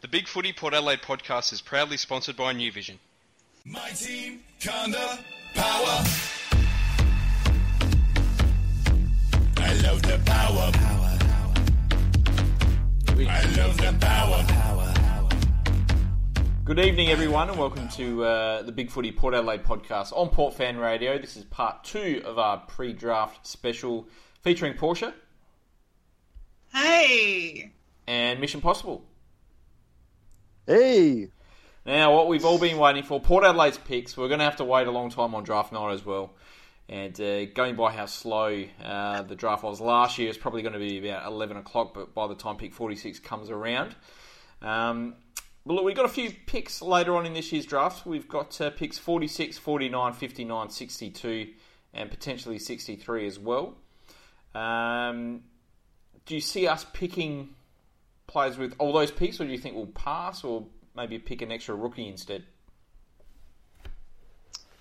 The Big Footy Port Adelaide podcast is proudly sponsored by New Vision. My team, Conda, power. I love the power. I love the power. Good evening, everyone, and welcome to uh, the Big Footy Port Adelaide podcast on Port Fan Radio. This is part two of our pre-draft special featuring Porsche Hey! and Mission Possible. Hey, Now, what we've all been waiting for, Port Adelaide's picks. We're going to have to wait a long time on draft night as well. And uh, going by how slow uh, the draft was last year, it's probably going to be about 11 o'clock, but by the time pick 46 comes around. Um, but look, we've got a few picks later on in this year's draft. We've got uh, picks 46, 49, 59, 62, and potentially 63 as well. Um, do you see us picking players with all those picks, or do you think we'll pass, or maybe pick an extra rookie instead?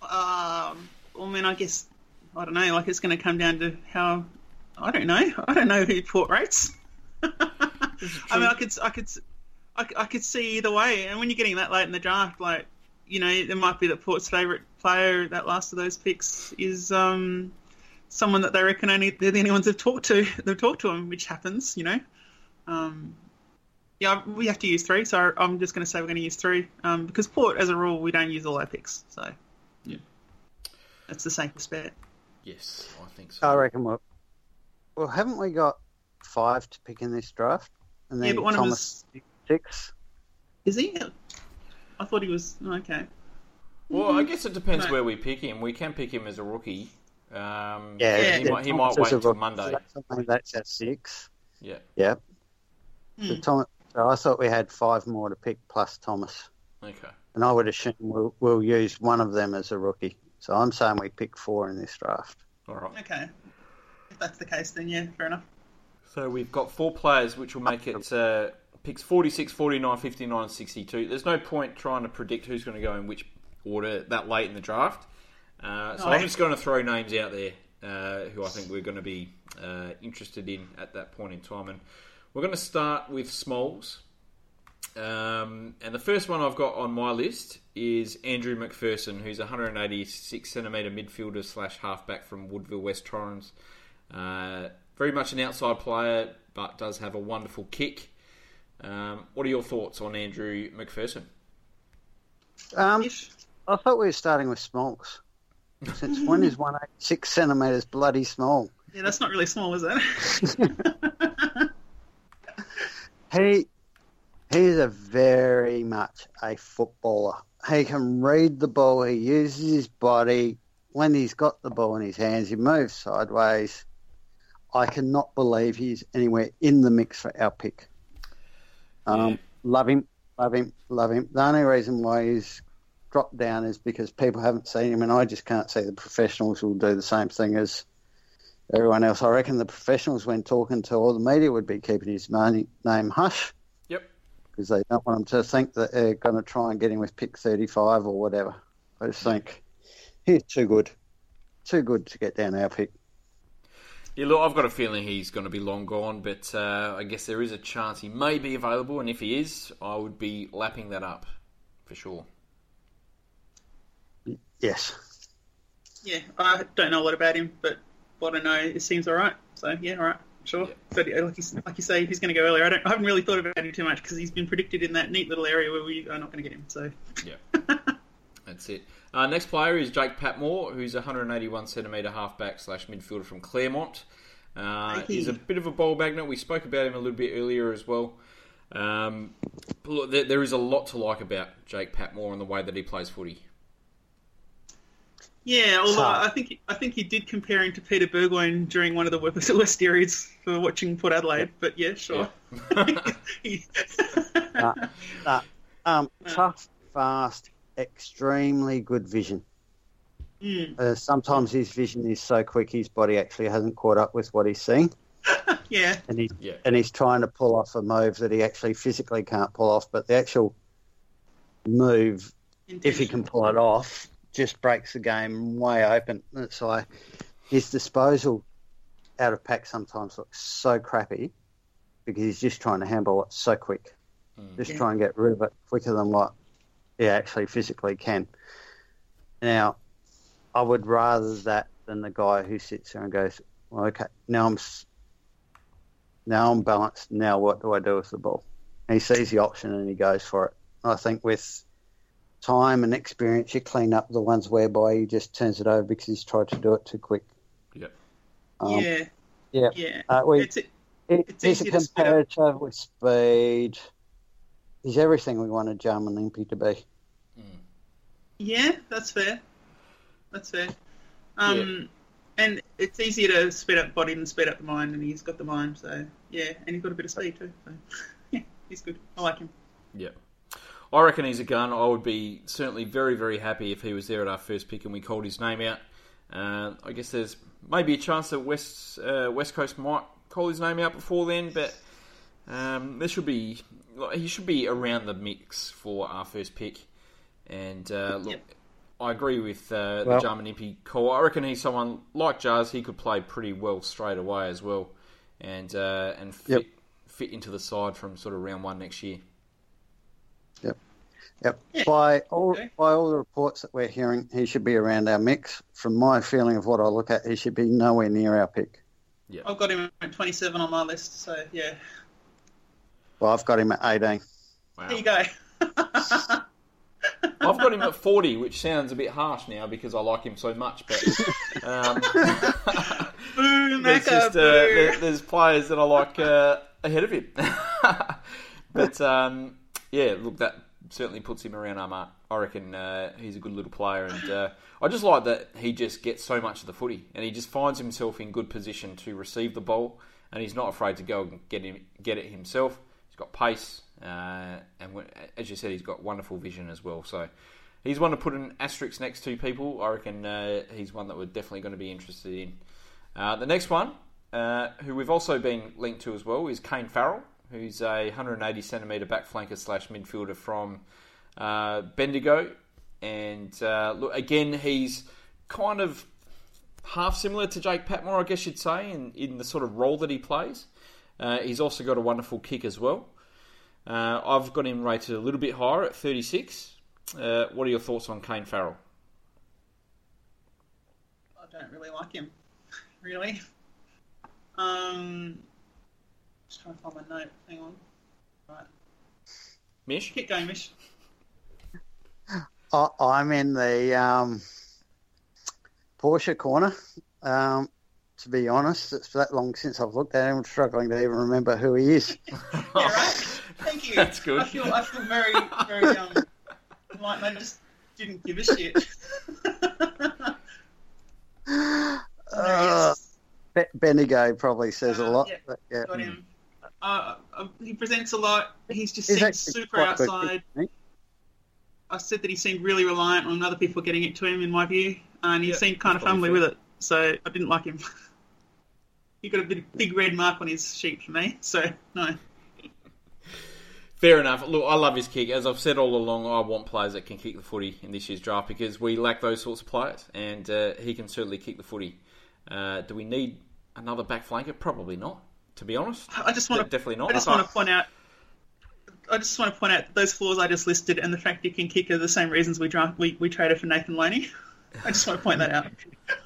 Um, well, I mean, I guess, I don't know, like it's going to come down to how, I don't know, I don't know who Port rates. I mean, I could, I could, I, I could see either way. And when you're getting that late in the draft, like, you know, there might be that Port's favourite player that last of those picks is um, someone that they reckon only they're the only ones they've talked to. They've talked to him, which happens, you know. Um, yeah, we have to use three, so I'm just going to say we're going to use three um, because Port, as a rule, we don't use all our picks, so Yeah. that's the safest bet. Yes, I think so. I reckon we'll. Well, haven't we got five to pick in this draft? And Yeah, but one Thomas of us six. is he? I thought he was oh, okay. Well, I guess it depends No. where we pick him. We can pick him as a rookie. Um, Yeah, he yeah, might, he might wait is until Monday. so That's, I mean, that's at six. Yeah. Yep. Hmm. So, Thomas, so I thought we had five more to pick plus Thomas, Okay. and I would assume we'll, we'll use one of them as a rookie. So I'm saying we pick four in this draft. All right. Okay, if that's the case, then yeah, fair enough. So we've got four players, which will make it uh, picks 46, 49, 59, and 62. There's no point trying to predict who's going to go in which order that late in the draft. Uh, so No. I'm just going to throw names out there uh, who I think we're going to be uh, interested in at that point in time. And we're going to start with Smalls. Um, and the first one I've got on my list is Andrew McPherson, who's a 186 centimetre midfielder slash halfback from Woodville, West Torrens. Uh, very much an outside player, but does have a wonderful kick. Um, what are your thoughts on Andrew McPherson? Um, I thought we were starting with Smolks. Since when is 186 centimetres bloody small? Yeah, that's not really small, is it? He he is a very much a footballer. He can read the ball. He uses his body. When he's got the ball in his hands, he moves sideways. I cannot believe he's anywhere in the mix for our pick. Um, Love him, love him, love him. The only reason why he's dropped down is because people haven't seen him, and I just can't see the professionals will do the same thing as everyone else. I reckon the professionals, when talking to all the media, would be keeping his money, name hush Yep. because they don't want him to think that they're going to try and get him with pick 35 or whatever. I just think he's too good. Too good to get down our pick. Yeah, look, I've got a feeling he's going to be long gone, but uh, I guess there is a chance he may be available, and if he is, I would be lapping that up for sure. Yes. yeah, I don't know a lot about him, but what I know, it seems all right. So yeah, all right, sure. Yeah. But like you, like you say, he's going to go earlier, I don't. I haven't really thought about him too much because he's been predicted in that neat little area where we are not going to get him. So Yeah. That's it. Uh, next player is Jake Patmore, who's a 181 centimetre halfback slash midfielder from Claremont. Uh, he's a bit of a ball magnet. We spoke about him a little bit earlier as well. Um, but look, there, there is a lot to like about Jake Patmore and the way that he plays footy. Yeah, although So- I think I think he did compare him to Peter Burgoyne during one of the West West series for watching Port Adelaide. But yeah, sure. He- Uh, uh, um, tough, fast, extremely good vision. Mm, Uh, sometimes his vision is so quick his body actually hasn't caught up with what he's seeing, yeah, and he's Yeah. and he's trying to pull off a move that he actually physically can't pull off. But the actual move if he can pull it off, just breaks the game way open. It's like his disposal out of pack sometimes looks so crappy because he's just trying to handle it so quick. Hmm. Just Yeah. try and get rid of it quicker than what he actually physically can. Now, I would rather that than the guy who sits there and goes, well, "Okay, now I'm now I'm balanced. Now what do I do with the ball?" And he sees the option and he goes for it. I think with time and experience, you clean up the ones whereby he just turns it over because he's tried to do it too quick. Yep. Um, yeah, yeah. yeah. Uh, we, It's, he- it's he's a easy to competitor with speed. He's everything we want wanted Jarman Impey to be. Yeah, that's fair. That's fair. Um, and it's easier to speed up the body than speed up the mind, and he's got the mind, so yeah, and he's got a bit of speed too. So yeah, he's good. I like him. Yep. I reckon he's a gun. I would be certainly very, very happy if he was there at our first pick and we called his name out. Uh, I guess there's maybe a chance that West uh, West Coast might call his name out before then, but um, there should be he should be around the mix for our first pick. And uh, look, Yep. I agree with uh, Well- the Jarman Impey call. I reckon he's someone like Jars. He could play pretty well straight away as well, and uh, and fit Yep. fit into the side from sort of round one next year. Yep. Yeah. By all Okay. by all the reports that we're hearing, he should be around our mix. From my feeling of what I look at, he should be nowhere near our pick. Yeah. I've got him at 27 on my list, so yeah, Well, I've got him at 18. Wow. there you go. I've got him at 40, which sounds a bit harsh now because I like him so much. But um, Boo, there's, Macca, just, uh, boo. there- there's players that I like uh, ahead of him. but um, yeah, look, that certainly puts him around our mark. I reckon uh, he's a good little player, and uh, I just like that he just gets so much of the footy, and he just finds himself in good position to receive the ball, and he's not afraid to go and get him get it himself. He's got pace, uh, and when, as you said, he's got wonderful vision as well. So he's one to put an asterisk next to people. I reckon uh, he's one that we're definitely going to be interested in. Uh, the next one, uh, who we've also been linked to as well, is Kane Farrell, who's a 180 centimetre back flanker slash midfielder from uh, Bendigo. And uh, look, again, he's kind of half similar to Jake Patmore, I guess you'd say, in, in the sort of role that he plays. Uh, he's also got a wonderful kick as well. Uh, I've got him rated a little bit higher at 36. Uh, what are your thoughts on Kane Farrell? I don't really like him, really. Um, just trying to find my note. Hang on. Right, Mish? keep going, Mish. I, I'm in the um, Porsche corner. Um, to be honest, it's that long since I've looked at him. I'm struggling to even remember who he is. Yeah, right. Thank you. That's good. I feel I feel very very um like I just didn't give a shit. Uh, Bendigo probably says a Uh, lot. yeah, but yeah. Got him. Uh, uh, he presents a lot. He's just He's seems super quite good, outside. I said that he seemed really reliant on other people getting it to him, in my view, and he Yeah, seemed kind of that's fumbly with it. So I didn't like him. he got a big, big red mark on his sheet for me. So no. Fair enough. Look, I love his kick. As I've said all along, I want players that can kick the footy in this year's draft because we lack those sorts of players, and uh, he can certainly kick the footy. Uh, do we need another back flanker? Probably not. To be honest, I just want to definitely not. I just want to point out. I just want to point out those flaws I just listed and the fact he can kick are the same reasons we draft we, we traded for Nathan Loney. I just want to point that out.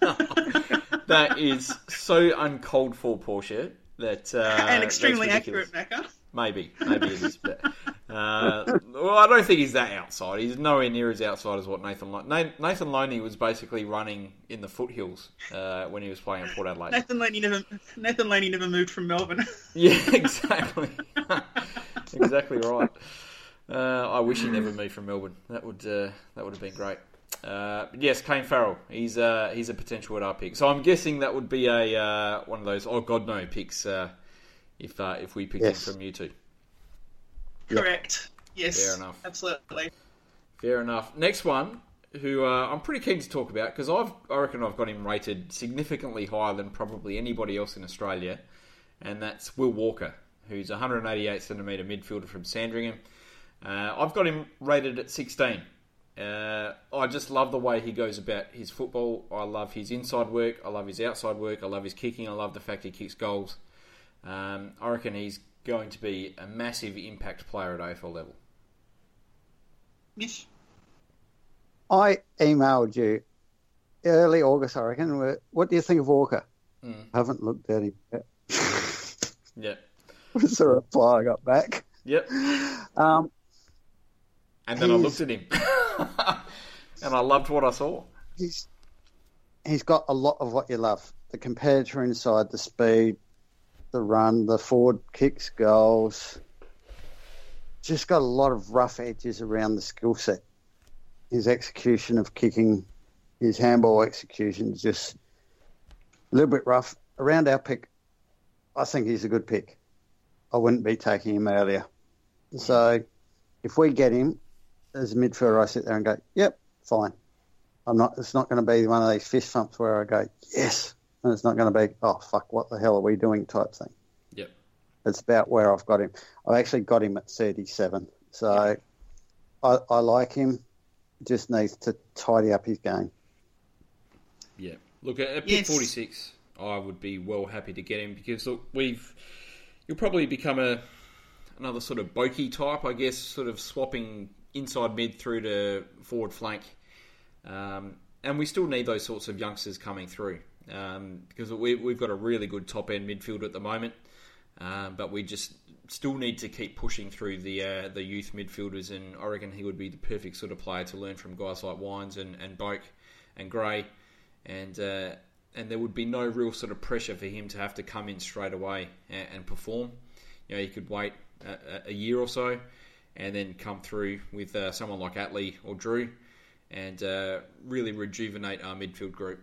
that is so uncalled for Porsche that uh, and extremely accurate, Macca. Maybe, maybe it is, but uh, well, I don't think he's that outside. He's nowhere near as outside as what Nathan Nathan Loney was basically running in the foothills uh, when he was playing in Port Adelaide. Nathan Loney never Nathan Loney never moved from Melbourne. Yeah, exactly, exactly right. Uh, I wish he never moved from Melbourne. That would uh, that would have been great. Uh, yes, Kane Farrell. He's uh, he's a potential at our pick. So I'm guessing that would be a uh, one of those oh god no picks uh, if uh, if we picked Yes. him from you two. Correct. Yes. Fair enough. Absolutely. Fair enough. Next one, who uh, I'm pretty keen to talk about because I've I reckon I've got him rated significantly higher than probably anybody else in Australia, and that's Will Walker, who's a 188 centimetre midfielder from Sandringham. Uh, I've got him rated at 16. Uh, I just love the way he goes about his football. I love his inside work. I love his outside work. I love his kicking. I love the fact he kicks goals. Um, I reckon he's going to be a massive impact player at AFL level. Mish. I emailed you early August, I reckon. What do you think of Walker? Mm. haven't looked at him yet. Yep. was the reply I got back. Yep. Um, And then I looked at him, and I loved what I saw. he's he's got a lot of what you love: the competitor inside, the speed, the run, the forward kicks, goals. Just got a lot of rough edges around the skill set. His execution of kicking, his handball execution, is just a little bit rough. Around our pick, I think he's a good pick. I wouldn't be taking him earlier. So, if we get him as a midfielder, I sit there and go, "Yep, fine." I'm not. It's not going to be one of these fist thumps where I go, "Yes," and it's not going to be, "Oh fuck, what the hell are we doing?" type thing. Yep. It's about where I've got him. I've actually got him at 37, so I, I like him. Just needs to tidy up his game. Yeah. Look at, at pick Yes. forty six, I would be well happy to get him because look, we've you'll probably become a another sort of Bokey type, I guess, sort of swapping inside mid through to forward flank, um, and we still need those sorts of youngsters coming through um, because we, we've got a really good top end midfield at the moment, um, but we just still need to keep pushing through the uh, the youth midfielders, and I reckon he would be the perfect sort of player to learn from guys like Wines and and Boak and Gray and uh, and there would be no real sort of pressure for him to have to come in straight away and, and perform. You know, he could wait a, a- a year or so, and then come through with uh, someone like Atley or Drew, and uh, really rejuvenate our midfield group.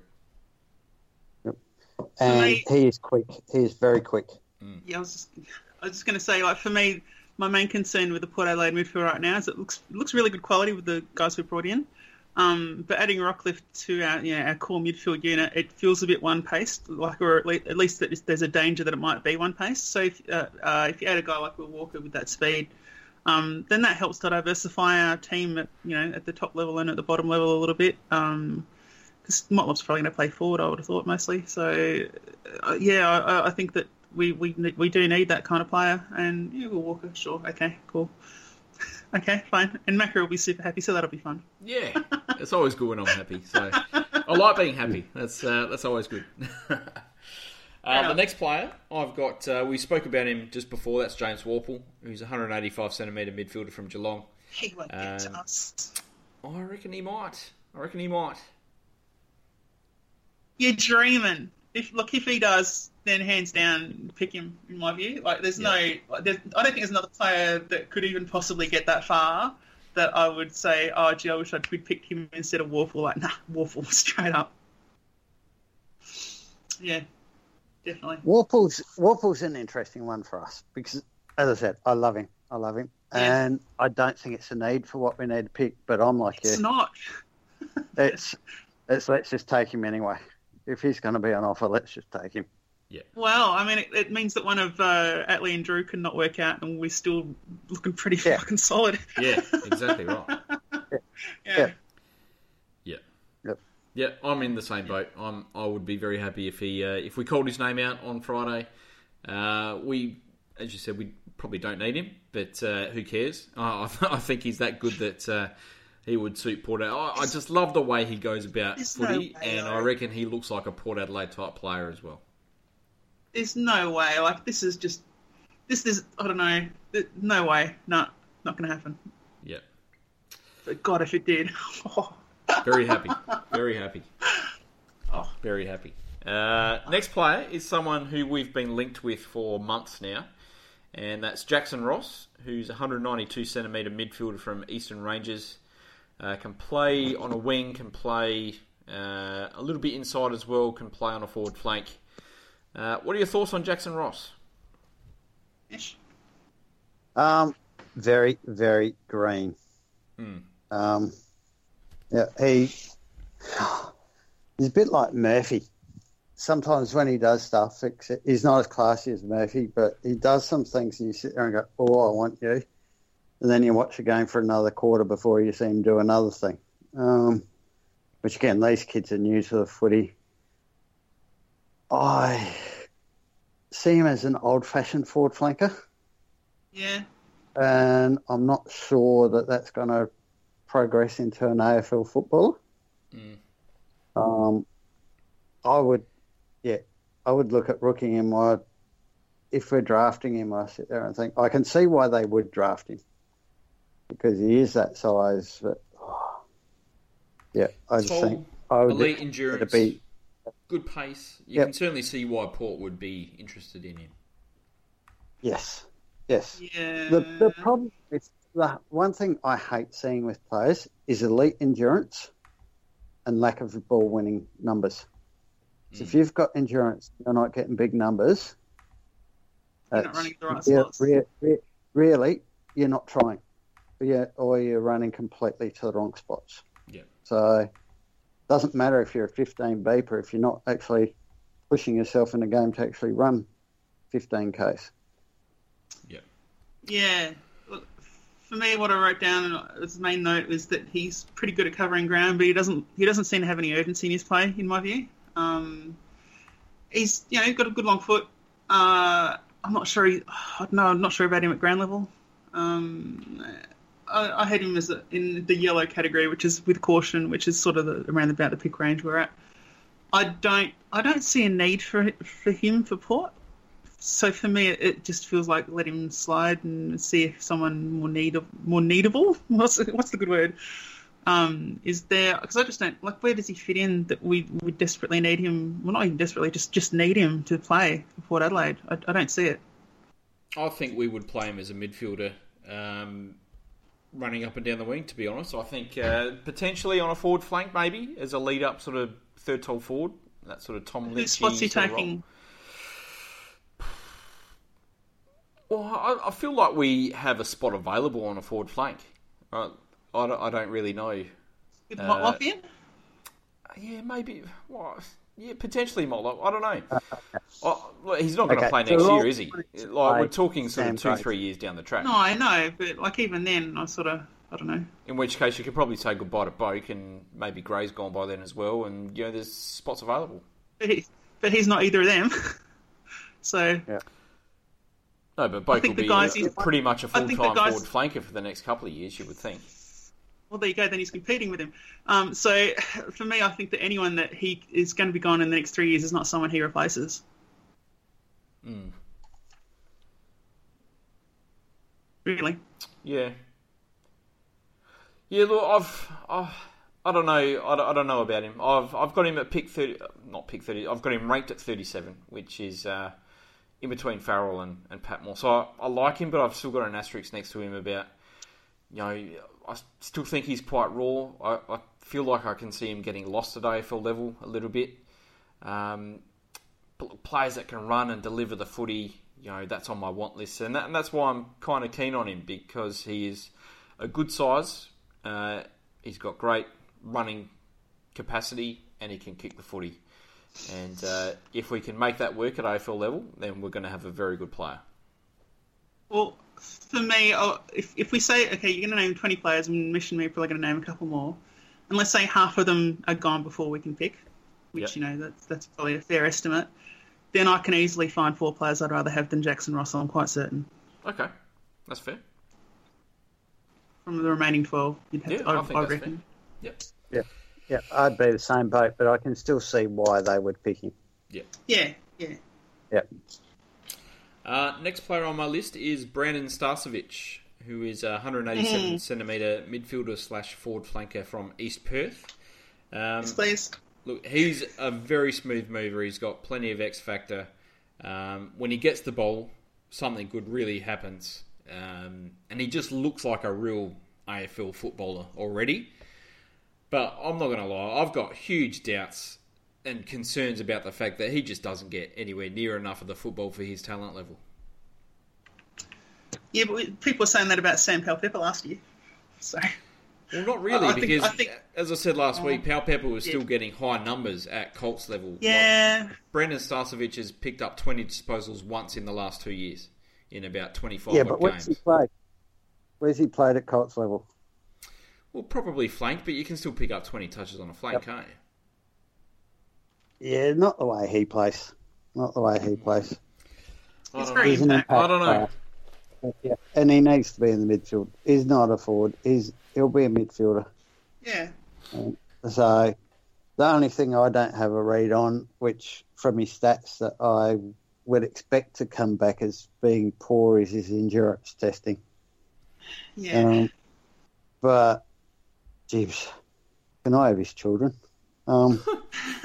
And me- he is quick. He is very quick. Yeah, I was just, I was just going to say, like for me, my main concern with the Port Adelaide midfield right now is it looks looks really good quality with the guys we brought in. Um, but adding Rockliff to our you know, our core midfield unit, it feels a bit one paced, like or at least, at least that there's a danger that it might be one paced. So if uh, uh, if you add a guy like Will Walker with that speed, um, then that helps to diversify our team at you know at the top level and at the bottom level a little bit. Um, because Motlop's probably going to play forward, I would have thought mostly. So uh, yeah, I- I, think that we we we do need that kind of player, and yeah, Will Walker, sure, okay, cool, okay, fine, and Macca will be super happy, so that'll be fun. Yeah, it's always good when I'm happy. So I like being happy. That's uh, that's always good. uh, the next player I've got, uh, we spoke about him just before. That's James Worpel, who's a 185 centimetre midfielder from Geelong. He won't get to Um, us. I reckon he might. I reckon he might. You're dreaming. If look, if he does, then hands down, pick him. In my view, like there's no, like, there's, I don't think there's another player that could even possibly get that far. That I would say, oh gee, I wish I'd we'd picked him instead of Worpel. Like, nah, Worpel straight up. Yeah, definitely. Worpel's Worpel's an interesting one for us because, as I said, I love him. I love him, Yeah. and I don't think it's a need for what we need to pick. But I'm like, It's yeah, not. it's it's let's just take him anyway. If he's going to be on offer, let's just take him. Yeah. Well, I mean, it, it means that one of uh, Atley and Drew could not work out, and we're still looking pretty Yeah. fucking solid. Yeah, exactly right. Yeah. Yeah. Yep. Yeah, I'm in the same boat. I'm. I would be very happy if he, uh, if we called his name out on Friday. Uh, we, as you said, we probably don't need him, but uh, who cares? I, I think he's that good that uh, he would suit Port. Ad- I, I just love the way he goes about There's no footy, and. I reckon he looks like a Port Adelaide type player as well. There's no way. Like this is just this is I don't know. No way. No, not going to happen. Yeah, But God, if it did, very happy, very happy, Oh. very happy. Uh, next player is someone who we've been linked with for months now, and that's Jackson Ross, who's 192 centimetre midfielder from Eastern Rangers. Uh, can play on a wing, can play uh, a little bit inside as well, can play on a forward flank. Uh, what are your thoughts on Jackson Ross? Ish. Um, very very green. Hmm. Um, yeah, he he's a bit like Murphy. Sometimes when he does stuff, he's not as classy as Murphy, but he does some things, and you sit there and go, "Oh, I want you," and then you watch a game for another quarter before you see him do another thing. Um, which again, these kids are new to the footy. I see him as an old-fashioned forward flanker. Yeah. and I'm not sure that that's going to progress into an AFL footballer. Um, I would, yeah, I would look at rooking him. I, if we're drafting him, I sit there and think I can see why they would draft him because he is that size. But oh, yeah, I just Tall, think I would elite endurance, be good pace. You Yep. can certainly see why Port would be interested in him. yes, yes. Yeah. The the problem with the one thing I hate seeing with players is elite endurance and lack of ball winning numbers. So if hmm. you've got endurance, you're not getting big numbers. You're not running the right yeah, spots. rea- rea- really, you're not trying. Yeah, or you're running completely to the wrong spots. Yeah. So doesn't matter if you're a 15 beeper if you're not actually pushing yourself in the game to actually run 15 k's. Yeah. Look, For me, what I wrote down as a main note was that he's pretty good at covering ground, but he doesn't he doesn't seem to have any urgency in his play, in my view. Um, he's you know he's got a good long foot. Uh, I'm not sure. He, I. I'm not sure about him at ground level. Um, I, I had him as a, in the yellow category, which is with caution, which is sort of the, around about the pick range we're at. I don't I don't see a need for for him for Port. So for me, it, just feels like let him slide and see if someone more need more needable. What's what's the good word? Um, is there because I just don't like where does he fit in that we we desperately need him? Well, not even desperately, just just need him to play for Port Adelaide. I, I don't see it. I think we would play him as a midfielder, um, running up and down the wing. To be honest, I think uh, potentially on a forward flank, maybe as a lead up, sort of third tall forward. That sort of Tom he Lynch of role. taking? Well, I, I feel like we have a spot available on a forward flank. Uh, I, don't, I don't really know. With Uh, Motlop in? Yeah, maybe. Well, yeah, potentially Motlop. I don't know. Oh, well, he's not going to Okay, play next we're year, is he? Like we're talking sort of two, Price. three years down the track. No, I know, but like even then, I sort of I don't know. In which case, you could probably say goodbye to Boak, and maybe Gray's gone by then as well, and you know there's spots available. But, he, but he's not either of them. so Yeah. No, but Boak will the be guys uh, pretty much a full-time guys- forward flanker for the next couple of years, you would think. Well, there you go. Then he's competing with him. Um, so for me, I think that anyone that he is going to be gone in the next three years is not someone he replaces. Hmm. Really? Yeah. Yeah, look, I've, I've I don't know, I don't, I don't know about him. I've I've got him at pick thirty, not pick thirty. I've got him ranked at thirty-seven, which is uh, in between Farrell and, and Patmore. So I, I like him, but I've still got an asterisk next to him about, you know, I still think he's quite raw. I, I feel like I can see him getting lost at AFL level a little bit. Um, players that can run and deliver the footy, you know, that's on my want list, and, that, and that's why I'm kind of keen on him because he is a good size. Uh, he's got great running capacity, and he can kick the footy. And uh, if we can make that work at AFL level, then we're going to have a very good player. Well, for me, if if we say okay, you're going to name 20 players, and Mission Me are probably going to name a couple more, and let's say half of them are gone before we can pick, which Yep. you know that's that's probably a fair estimate. Then I can easily find four players I'd rather have than Jackson Russell. I'm quite certain. Okay, that's fair. From the remaining 12, you'd have Yeah, to, I I, think I that's reckon. Yep. Yeah, yeah, I'd be the same boat, but I can still see why they would pick him. Yep. Yeah, yeah. Yeah, Uh, next player on my list is Brandon Starcevich, who is a 187 centimetre midfielder slash forward flanker from East Perth. Um, Yes, please. Look, he's a very smooth mover. He's got plenty of X factor. Um, when he gets the ball, something good really happens, um, and he just looks like a real AFL footballer already. But I'm not going to lie, I've got huge doubts and concerns about the fact that he just doesn't get anywhere near enough of the football for his talent level. Yeah, but we- people were saying that about Sam Powell-Pepper last year. So Well, not really, I think- because I think- as I said last week, uh-huh. Pal Pepper was still getting high numbers at Colts level. Like, yeah, Brandon Starcevich has picked up 20 disposals once in the last two years in about 25 yeah, odd but where's he played? Where's he played at Colts level? Well, probably flank, but you can still pick up 20 touches on a flank, Yep. can't you? Yeah, not the way he plays. Not the way he plays. I He's very. He's an impact. impact I don't know. player. Yeah, and he needs to be in the midfield. He's not a forward. He's he'll be a midfielder. Yeah. So the only thing I don't have a read on, which from his stats that I would expect to come back as being poor, is his endurance testing. Yeah. Um, but, jeeves, can I have his children? Um,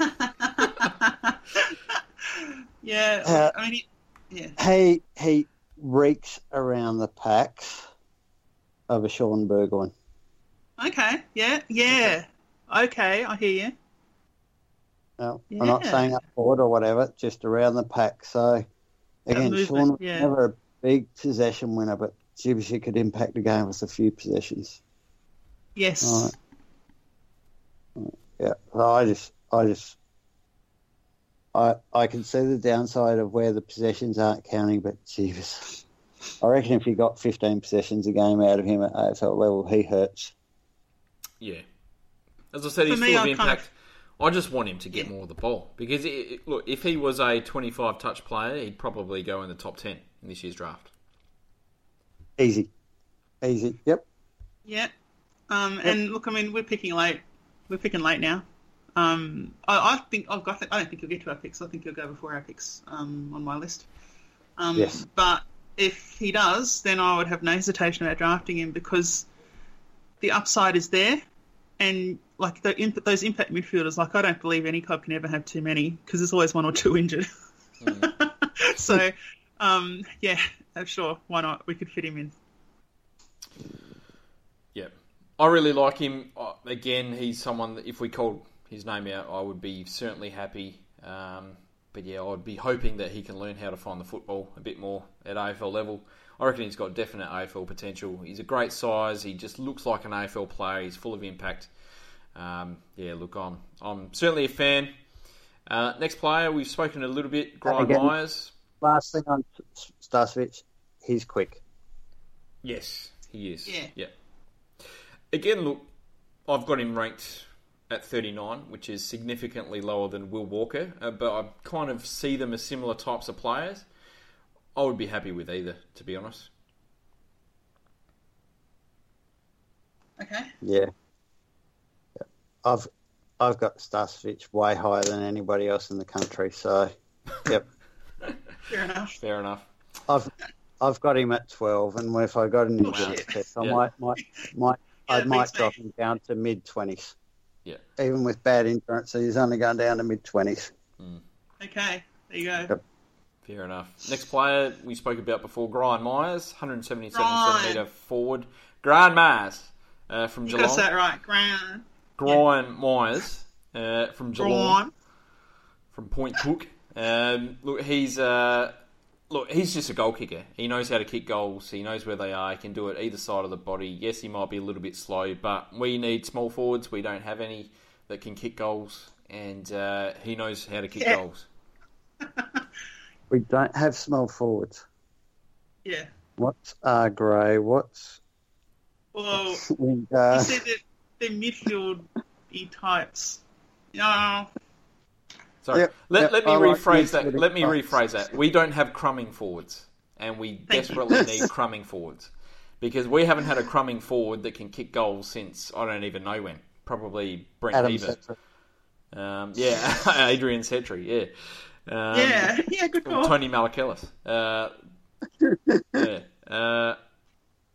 yeah. Uh, I mean, he, yeah. he he reeks around the packs of a Shaun Burgoyne. Okay. Yeah. Yeah. Okay. I hear you. No, I'm not Yeah. saying up forward or whatever, just around the pack. So again, movement, Sean was yeah. never a big possession winner, but Jibs he could impact the game with a few possessions. Yes. All right. Yeah, so I just, I just, I, I can see the downside of where the possessions aren't counting, but Jesus, I reckon if you got 15 possessions a game out of him at AFL level, he hurts. Yeah. As I said, For he's me, full of I kind impact. of- I just want him to get Yeah. more of the ball because it, it- look, if he was a 25 touch player, he'd probably go in the top 10 in this year's draft. Easy, easy. Yep. Yeah. Um, and look, I mean, we're picking late. We're picking late now. Um, I, I think I've got. I don't think you'll get to our picks. I think you'll go before our picks um, on my list. Um, Yes. But if he does, then I would have no hesitation about drafting him because the upside is there, and like the imp- those impact midfielders, like I don't believe any club can ever have too many because there's always one or two injured. so, um, yeah, uh, sure, why not? We could fit him in. Yeah. I really like him. Uh, Again, he's someone that if we called his name out, I would be certainly happy. Um, but yeah, I'd be hoping that he can learn how to find the football a bit more at AFL level. I reckon he's got definite AFL potential. He's a great size. He just looks like an AFL player. He's full of impact. Um, yeah, look, I'm I'm certainly a fan. Uh, next player, we've spoken a little bit. Brian again- Myers. Last thing on Starcevich, he's quick. Yes, he is. Yeah. Yeah. Again, look, I've got him ranked at 39, which is significantly lower than Will Walker, uh, but I kind of see them as similar types of players. I would be happy with either, to be honest. Okay. Yeah. Yeah. I've I've got Starcevich way higher than anybody else in the country. So, yep. Fair enough. Fair enough. I've I've got him at twelve, and if I got an Oh, endurance shit. test, I Yeah. might might might Yeah, I that might drop him down to mid twenties. Yeah. Even with bad endurance, he's only going down to mid twenties. Okay. There you go. Yep. Fair enough. Next player we spoke about before, Brian Myers, 177 Brian. centimetre forward. Brian Myers uh, from You got to Geelong. say it right. Grand. Brian Myers uh, from Geelong. Braun. from Point Cook. Um, look, he's uh, look, he's just a goal kicker. He knows how to kick goals. He knows where they are. He can do it either side of the body. Yes, he might be a little bit slow, but we need small forwards. We don't have any that can kick goals, and uh, he knows how to kick Yeah. goals. We don't have small forwards. Yeah. What's uh, Gray? What's Well, you Winger? said that they're midfield types. No. Sorry, Yep, let, yep, let me I like rephrase that. midfield Let me types. rephrase that. We don't have crumbing forwards, and we Thank you. desperately need crumbing forwards because we haven't had a crumbing forward that can kick goals since I don't even know when. Probably Brent Adam Heaver. Um, yeah, Adrian Setri, yeah. Um, yeah. Yeah. Good call. Tony Malakellis. Uh, yeah. Uh,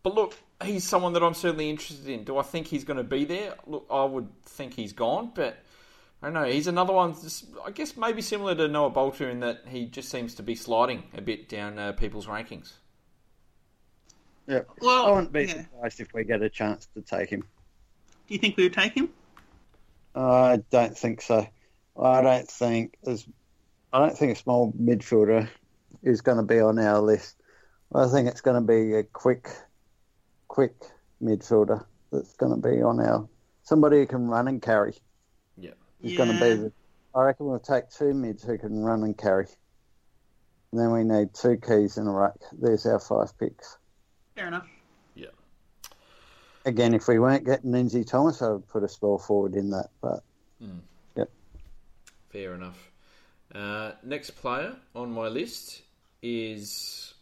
but look, he's someone that I'm certainly interested in. Do I think he's going to be there? Look, I would think he's gone, but I don't know. He's another one, just, I guess maybe similar to Noah Balta in that he just seems to be sliding a bit down uh, people's rankings. Yeah. Well, I wouldn't be yeah. surprised if we get a chance to take him. Do you think we would take him? I don't think so. I don't think as I don't think a small midfielder is going to be on our list. I think it's going to be a quick, quick midfielder that's going to be on our somebody who can run and carry. Yeah. Is going to be. The, I reckon we'll take two mids who can run and carry. And then we need two keys in a ruck. There's our five picks. Fair enough. Yeah. Again, if we weren't getting Lindsay Thomas, I would put a small forward in that. But yeah. Fair enough. Uh, next player on my list is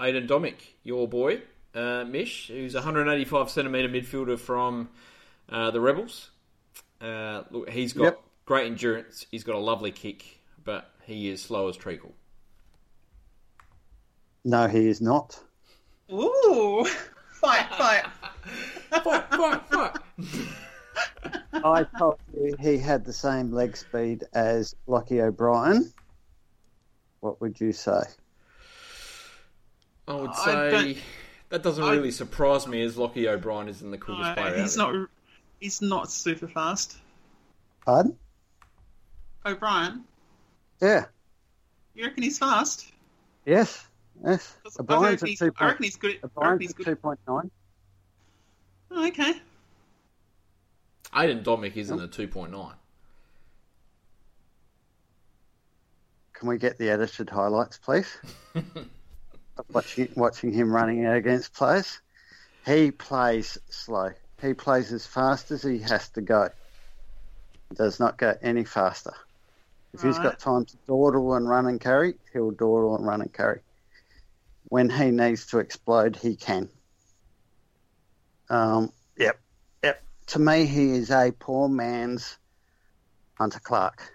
Aiden Domic, your boy, uh, Mish, who's 185 centimetre midfielder from uh, the Rebels. Uh, look, he's got Yep. great endurance. He's got a lovely kick, but he is slow as treacle. No, he is not. Ooh, fight, fight. Fuck, fuck, fuck. I told you he had the same leg speed as Lochie O'Brien. What would you say? I would say don't- that doesn't I- really surprise me as Lochie O'Brien is in the quickest No, player he's out not. He's not super fast. Pardon? O'Brien, Yeah. you reckon he's fast? Yes. Yes. 'Cause I O'Brien's reckon at two I reckon he's good. At, O'Brien's he's at good. two point nine. Oh, okay. Aidan Domic isn't a 2.9. Can we get the edited highlights, please? Watching watching him running against players. He plays slow. He plays as fast as he has to go. He does not go any faster. If he's Right. got time to dawdle and run and carry, he'll dawdle and run and carry. When he needs to explode, he can. Um, yep, yep. To me, he is a poor man's Hunter Clark.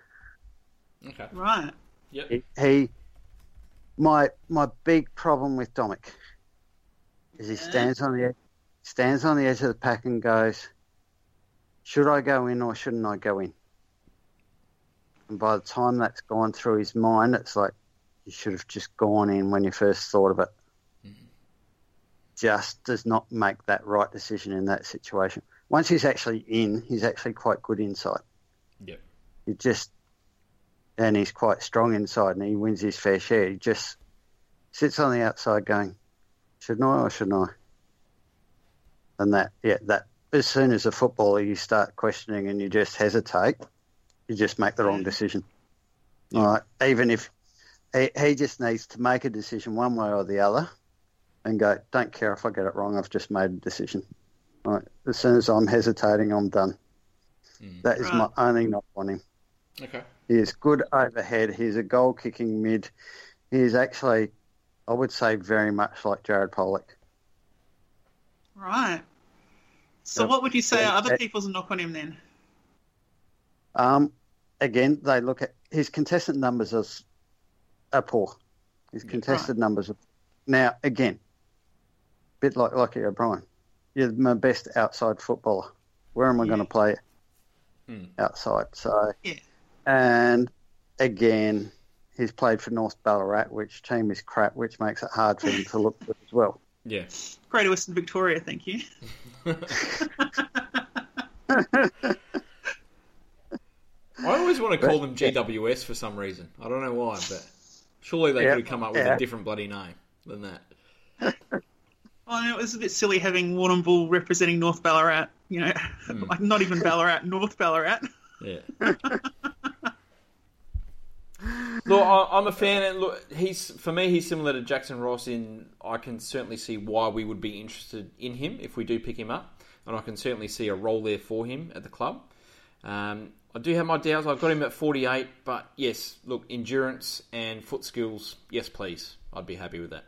Okay. Right. Yep. He, he my my big problem with Domic is he Yeah. stands on the edge, stands on the edge of the pack and goes, should I go in or shouldn't I go in? And by the time that's gone through his mind, it's like you should have just gone in when you first thought of it. Hmm. Just does not make that right decision in that situation. Once he's actually in, he's actually quite good inside. Yep. He just and he's quite strong inside and he wins his fair share. He just sits on the outside going, Shouldn't I or shouldn't I? And that yeah, that as soon as a footballer you start questioning and you just hesitate, you just make the wrong mm. decision. All right. Even if he, he just needs to make a decision one way or the other and go, Don't care if I get it wrong, I've just made a decision. All right. As soon as I'm hesitating I'm done. Mm. That is my only knock on him. Okay. He is good overhead. He's a goal kicking mid. He is actually, I would say, very much like Jared Polec. Right. So, Yep. what would you say Yeah, are other people's knock on him then? Um, again, they look at his contestant numbers as are poor. His contested numbers are now again, bit like Lochie O'Brien. You're my best outside footballer. Where am I going to play Hmm. outside? So, Yeah. and again, he's played for North Ballarat, which team is crap, which makes it hard for him to look good as well. Yeah. Greater Western Victoria, thank you. I always want to call them GWS for some reason. I don't know why, but surely they Yeah. could have come up with Yeah. a different bloody name than that. Well, I know, it was a bit silly having Warrnambool representing North Ballarat. You know, Hmm. like not even Ballarat, North Ballarat. Yeah. look, I'm a fan. And look, he's for me, he's similar to Jackson Ross. In I can certainly see why we would be interested in him if we do pick him up, and I can certainly see a role there for him at the club. Um, I do have my doubts. I've got him at 48, but yes, look, endurance and foot skills, yes, please. I'd be happy with that.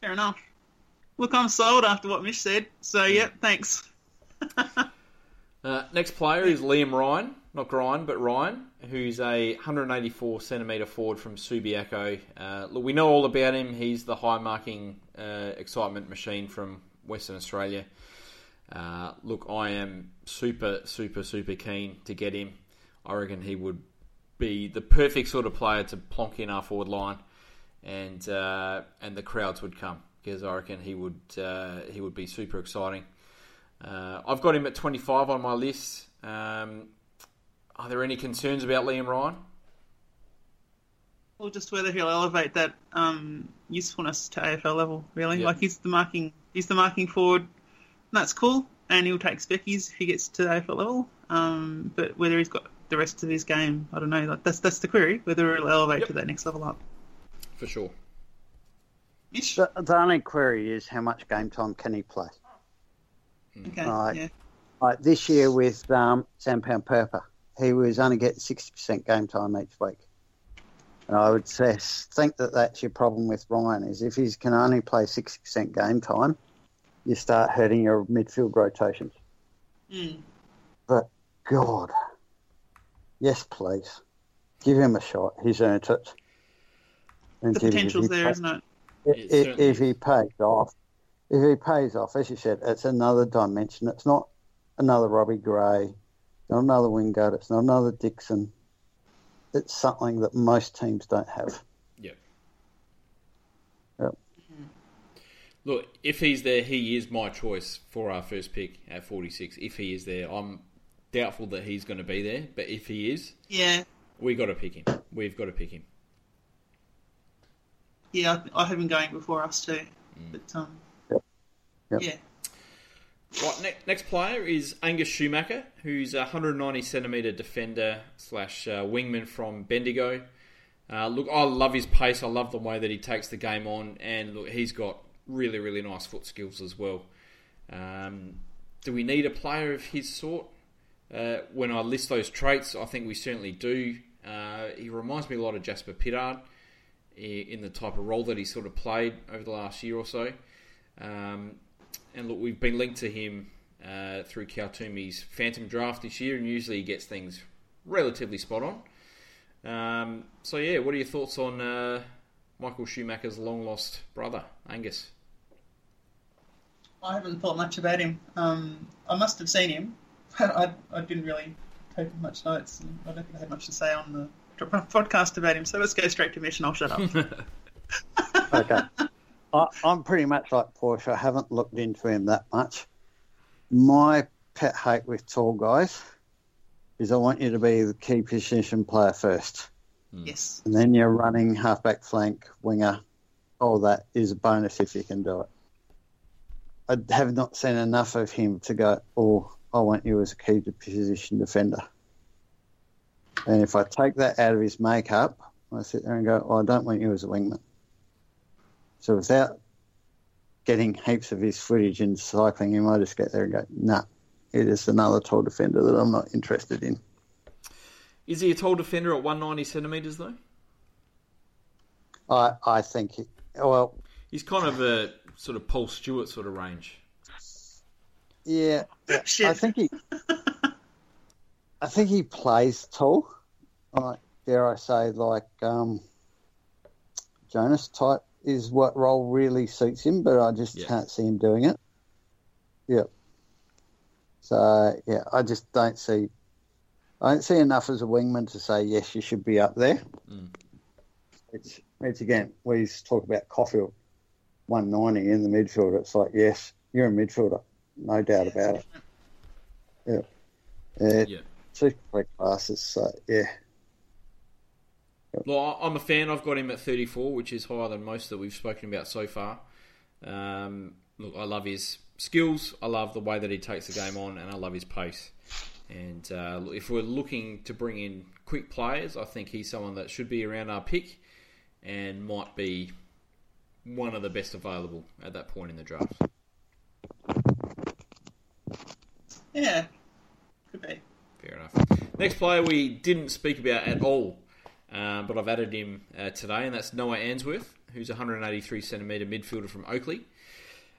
Fair enough. Look, I'm sold after what Mish said. So, Hmm. yeah, thanks. Uh, next player is Liam Ryan, not Ryan, but Ryan, who's a 184 centimetre forward from Subiaco. Uh, look, we know all about him. He's the high marking uh, excitement machine from Western Australia. Uh, look, I am super, super, super keen to get him. I reckon he would be the perfect sort of player to plonk in our forward line, and uh, and the crowds would come because I reckon he would uh, he would be super exciting. Uh, I've got him at 25 on my list. Um, are there any concerns about Liam Ryan? Or just whether he'll elevate that um, usefulness to AFL level, really. Yeah. Like, he's the marking he's the marking forward. and That's cool. And he'll take speckies if he gets to AFL level. Um, but whether he's got the rest of his game, I don't know. Like, that's that's the query, whether he'll elevate Yep. to that next level up. For sure. Mish? The, the only query is how much game time can he play? Okay, Right. yeah. Like this year with um, Sam Powell-Pepper, he was only getting 60% game time each week. And I would say, think that that's your problem with Ryan is if he can only play 60% game time, you start hurting your midfield rotations. Mm. But God, yes, please give him a shot. He's earned it. And the potential's there, pay- isn't it? If, It if, if he pays off, if he pays off, as you said, it's another dimension. It's not another Robbie Gray, not another Wingard. It's not another Dixon. It's something that most teams don't have. Yep. Yep. Look, if he's there, he is my choice for our first pick at 46. If he is there, I'm doubtful that he's going to be there, but if he is, Yeah, we got to pick him. We've got to pick him. yeah. I, I have him going before us too. But um, Yep. Yep. yeah. Right, ne- next player is Angus Schumacher, who's a 190 centimetre defender slash uh, wingman from Bendigo. Uh, look, I love his pace. I love the way that he takes the game on, and look, he's got really, really nice foot skills as well. Um, do we need a player of his sort? Uh, when I list those traits, I think we certainly do. Uh, he reminds me a lot of Jasper Pittard in the type of role that he sort of played over the last year or so. Um, and look, we've been linked to him uh, through Cal Twomey's Phantom Draft this year, and usually he gets things relatively spot on. Um, so yeah, what are your thoughts on uh, Michael Schumacher's long lost brother, Angus? I haven't thought much about him. Um, I must have seen him, but I, I didn't really take much notes, and I don't think I had much to say on the podcast about him. So let's go straight to mission. I'll shut up. Okay. I, I'm pretty much like Porsche. I haven't looked into him that much. My pet hate with tall guys is I want you to be the key position player first. Hmm. yes. And then you're running halfback flank, winger. All that is a bonus if you can do it. I have not seen enough of him to go, oh, I want you as a key position defender. And if I take that out of his makeup, I sit there and go, oh, I don't want you as a wingman. So without getting heaps of his footage and cycling him, I just get there and go, nah, it is another tall defender that I'm not interested in. Is he a tall defender at 190 centimetres though? I, I think, he, well, He's kind of a sort of Paul Stewart sort of range. Yeah, yeah. Shit. I think he, I think he plays tall. Like dare I say, like um, Jonas type is what role really suits him, but I just Yeah. can't see him doing it. Yep. So yeah, I just don't see. I don't see enough as a wingman to say yes, you should be up there. Mm. It's it's again we talk about Caulfield, one ninety in the midfield. It's like yes, you're a midfielder, no doubt about it. Yeah, yeah. Yeah. Two quick passes. So yeah, Well, I'm a fan. I've got him at 34, which is higher than most that we've spoken about so far. Um, look, I love his skills. I love the way that he takes the game on, and I love his pace. And uh, if we're looking to bring in quick players, I think he's someone that should be around our pick and might be one of the best available at that point in the draft. Yeah. Could be. Fair enough. Next player we didn't speak about at all, um, but I've added him uh, today, and that's Noah Answerth, who's a 183 centimetre midfielder from Oakleigh.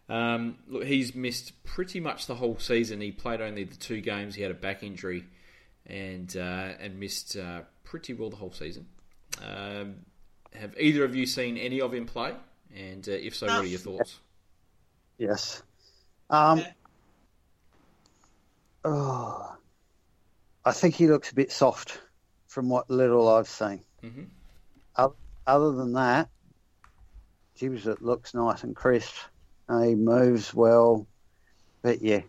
Um, look, he's missed pretty much the whole season. He played only the two games. He had a back injury, and uh, and missed uh, pretty well the whole season. Um, have either of you seen any of him play? And uh, if so, what are your thoughts? yes. Um, oh, I think he looks a bit soft from what little I've seen. Mhm. O- Other than that, Gibbs, it looks nice and crisp. Uh, he moves well, but yeah,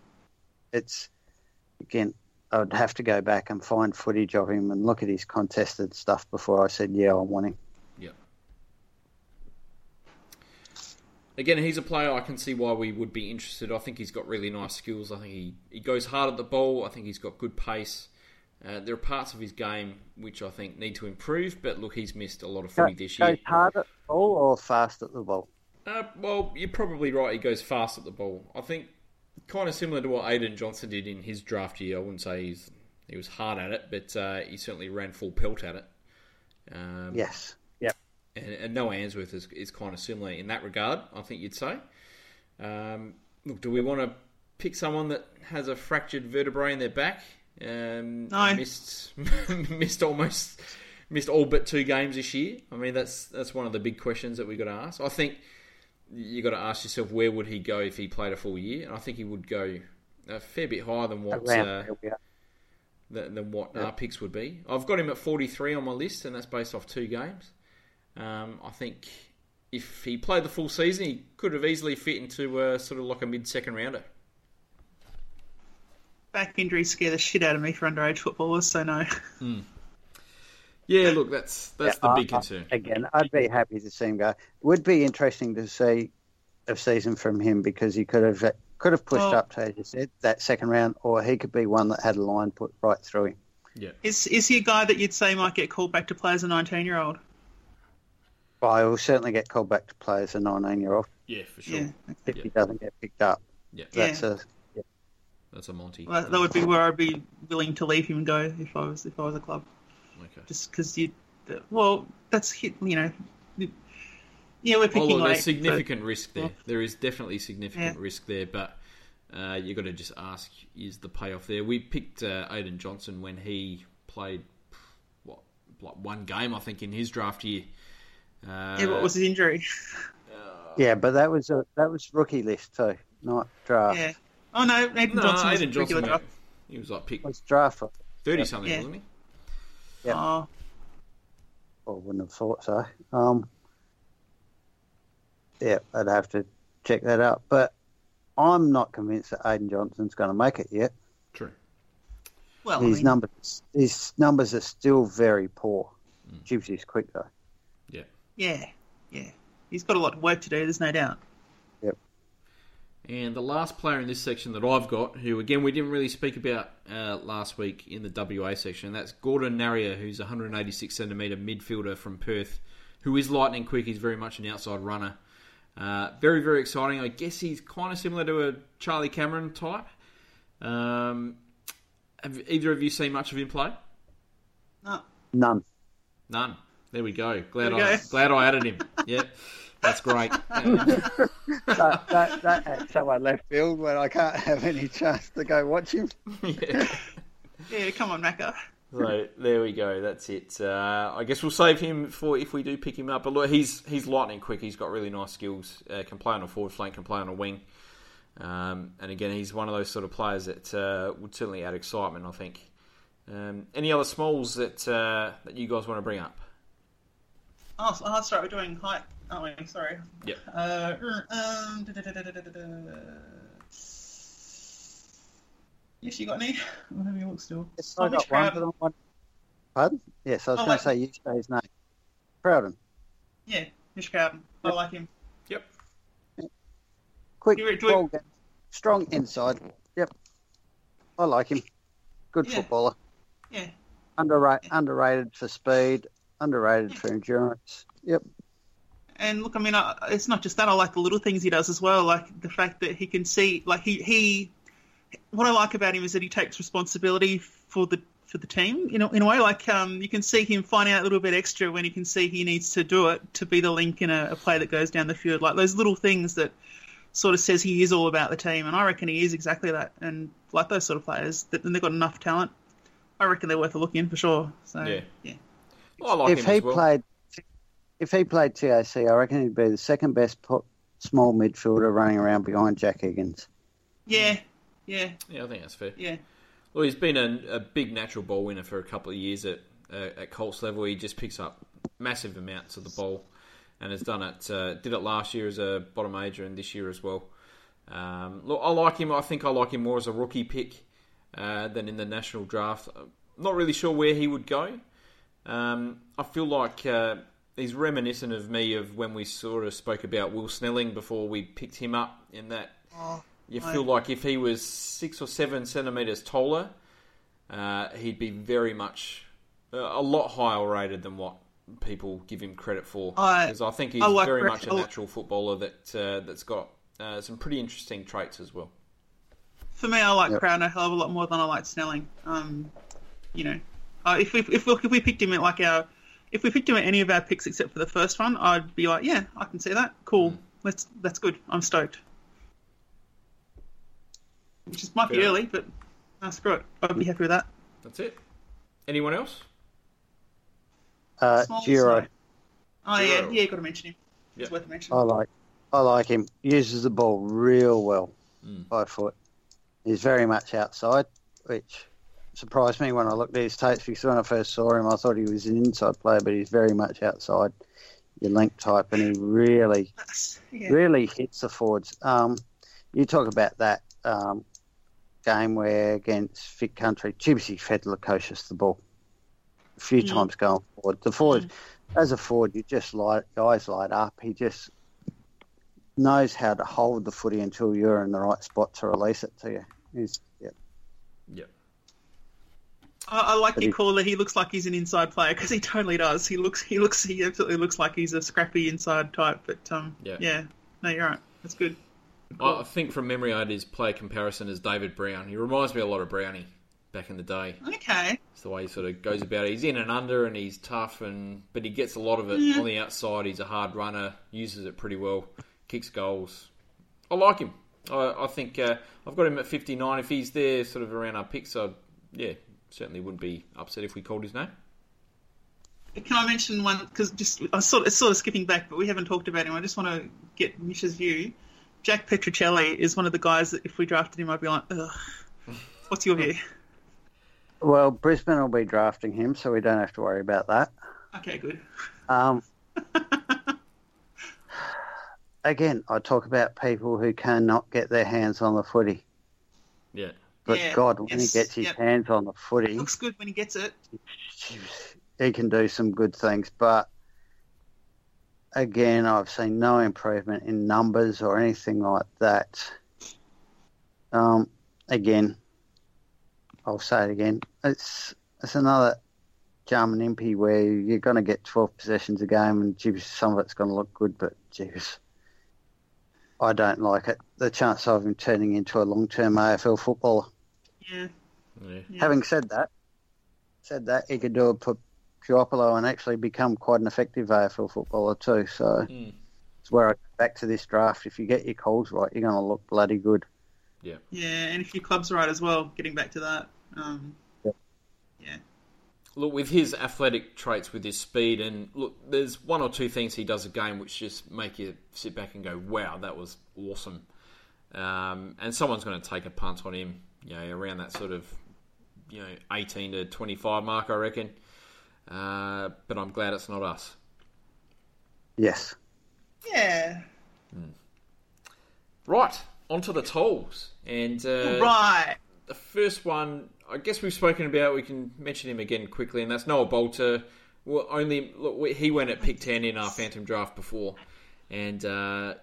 it's again. I'd have to go back and find footage of him and look at his contested stuff before I said, yeah, I want him. Yeah. Again, he's a player I can see why we would be interested. I think he's got really nice skills. I think he, he goes hard at the ball. I think he's got good pace. Uh, there are parts of his game which I think need to improve, but look, he's missed a lot of footy this year. Goes hard at the ball or fast at the ball? Uh, well, you're probably right. He goes fast at the ball. I think kind of similar to what Aidyn Johnson did in his draft year. I wouldn't say he's he was hard at it, but uh, he certainly ran full pelt at it. Um, Yes. and, and Noah Answerth is, is kind of similar in that regard. I think you'd say. Um, look, do we want to pick someone that has a fractured vertebrae in their back? Um, No. Missed missed almost missed all but two games this year. I mean, that's that's one of the big questions that we got to ask. I think you got to ask yourself where would he go if he played a full year, and I think he would go a fair bit higher than what uh, there we are. than, than what our picks would be. I've got him at 43 on my list, and that's based off two games. Um, I think if he played the full season, he could have easily fit into uh, sort of like a mid-second rounder. Back injuries scare the shit out of me for underage footballers, so no. Hmm. Yeah, look, that's that's the big I- I- concern. Again, I'd be happy to see him go. Would be interesting to see a season from him because he could have could have pushed Well- up to, as you said, that second round, or he could be one that had a line put right through him. Yeah. Is is he a guy that you'd say might get called back to play as a 19 year old? But I will certainly get called back to play as a 19 year old Yeah, for sure. Yeah. if Yeah. he doesn't get picked up. Yeah, Yeah. That's a that's a Monty. Well, that would be where I'd be willing to leave him and go if I was if I was a club. okay. Just because you, well, that's hit. You know, yeah, we're Oh, picking look, late. there's significant risk there. well- There is definitely significant Yeah. risk there, but uh, you got to just ask: is the payoff there? We picked uh, Aidyn Johnson when he played what like one game, I think, in his draft year. Uh, yeah, what was his injury? yeah, but that was a that was rookie list too, not draft. yeah. Oh no, Nathan no, Johnson was Aidyn a regular Johnson. draft. He was like pick Was draft. thirty something, Yeah. wasn't he? Yeah. Oh, I wouldn't have thought so. Um, yeah, I'd have to check that out. But I'm not convinced that Aidyn Johnson's going to make it yet. True. well, I His mean, numbers, his numbers are still very poor. Gypsy's quick though. Yeah. yeah, yeah. He's got a lot of work to do. There's no doubt. And the last player in this section that I've got, who again we didn't really speak about uh, last week in the WA section, that's Gordon Narrier, who's 186 centimetre midfielder from Perth, who is lightning quick. He's very much an outside runner. Uh, very, very exciting. I guess he's kind of similar to a Charlie Cameron type. Um, have either of you seen much of him play? No, None. None. There we go. Glad There we I go. glad I added him. Yep, that's great. that, that, that adds so much left field when I can't have any chance to go watch him. yeah. yeah, come on, Macca. So there we go. That's it. Uh, I guess we'll save him for if we do pick him up. But look, he's he's lightning quick. He's got really nice skills. Uh, can play on a forward flank. Can play on a wing. Um, and again, he's one of those sort of players that uh, would certainly add excitement. I think. Um, any other smalls that uh, that you guys want to bring up? Oh, so- oh, that's right. We're doing height, aren't we? Sorry. Yep. Uh, um, da-da-da-da-da-da-da. Yes, you got any? I'm having a look still. Yes, I Mitch got one, but I want... Pardon? Yes, I was Oh, going to say you say his name. Crowden. Yeah, Mitch Crowden. I like him. Yep. Quick, Do we- do ball game. strong inside. Yep. I like him. Good Yeah. footballer. Yeah. Underrated, underrated for speed, underrated for endurance. Yep. And look, I mean, I, it's not just that. I like the little things he does as well. Like the fact that he can see, like he he. What I like about him is that he takes responsibility for the for the team. You know, in a way, like um, you can see him finding out a little bit extra when he can see he needs to do it to be the link in a, a play that goes down the field. Like those little things that sort of says he is all about the team, and I reckon he is exactly that. And like those sort of players, that and they've got enough talent. I reckon they're worth a look in for sure. So Yeah. yeah. I like if him he as well. played, if he played TAC, I reckon he'd be the second best po- small midfielder running around behind Jack Higgins. Yeah, yeah, yeah, I think that's fair. yeah. Well, he's been a, a big natural ball winner for a couple of years at uh, at Colts level. He just picks up massive amounts of the ball, and has done it. Uh, did it last year as a bottom major, and this year as well. Um, look, I like him. I think I like him more as a rookie pick uh, than in the national draft. I'm not really sure where he would go. Um, I feel like uh, he's reminiscent of me of when we sort of spoke about Will Snelling before we picked him up. In that, Oh, you I- feel like if he was six or seven centimeters taller, uh, he'd be very much uh, a lot higher rated than what people give him credit for. Because I think he's I like very much a natural footballer that uh, that's got uh, some pretty interesting traits as well. For me, I like Yep. Crowden a hell of a lot more than I like Snelling. Um, you know, uh, if we if we, if we picked him at like our if we picked him at any of our picks except for the first one, I'd be like, yeah, I can see that. Cool. Let's that's good. I'm stoked. Which is might be Fair early, but no, screw it. I'd be happy with that. That's it. Anyone else? Uh, Small, Giro, slow. Oh yeah, Giro. yeah, got to mention him. Yeah. It's worth a mention. I like, I like him. Uses the ball real well Mm. by foot. He's very much outside, which surprised me when I looked at his tapes because when I first saw him, I thought he was an inside player, but he's very much outside your link type, and he really, yeah. really hits the forwards. Um, you talk about that um, game where against Vic Country, Chibsy fed Lukosius the ball a few Mm. times going forward. The forward, as a forward, you just light eyes light up. He just knows how to hold the footy until you're in the right spot to release it to you. He's, yeah. Yep. I, I like But your he- call that he looks like he's an inside player because he totally does. He looks, he looks, he absolutely looks like he's a scrappy inside type. But um, Yeah. yeah, no, you're right. That's good. I I think from memory, I had his play comparison as David Brown. He reminds me a lot of Brownie back in the day. Okay. It's the way he sort of goes about it. He's in and under, and he's tough, and but he gets a lot of it Yeah. on the outside. He's a hard runner, uses it pretty well, kicks goals. I like him. I, I think uh, I've got him at 59. If he's there, sort of around our picks, I'd yeah certainly wouldn't be upset if we called his name. Can I mention one? Because just I sort it's sort of skipping back, but we haven't talked about him. I just want to get Misha's view. Jack Petruccelle is one of the guys that if we drafted him, I'd be like, ugh. What's your view? Well, Brisbane will be drafting him, so we don't have to worry about that. Okay, good. Um, again, I talk about people who cannot get their hands on the footy. Yeah, But Yeah, God, when he gets his yep. hands on the footy, Looks good when he gets it. he can do some good things. But again, I've seen no improvement in numbers or anything like that. Um, again, I'll say it again. It's it's another Jarman Impey where you're going to get 12 possessions a game, and geez, some of it's going to look good, but geez, I don't like it. The chance of him turning into a long-term AFL footballer. Yeah. yeah. yeah. Having said that, said that he could do it for Puopolo and actually become quite an effective AFL footballer too. So Mm. it's where I go back to this draft. If you get your calls right, you're going to look bloody good. Yeah, Yeah, and if your club's right as well, getting back to that. Um, Yep. Yeah. Look, with his athletic traits, with his speed, and look, there's one or two things he does a game which just make you sit back and go, "Wow, that was awesome." Um, and someone's going to take a punt on him, you know, around that sort of, you know, 18 to 25 mark, I reckon. Uh, but I'm glad it's not us. Yes. Yeah. Right, onto the tolls, and uh, right. the first one, I guess we've spoken about. We can mention him again quickly, and that's Noah Balta. Well, only look, he went at pick ten in our Phantom draft before, and uh, look,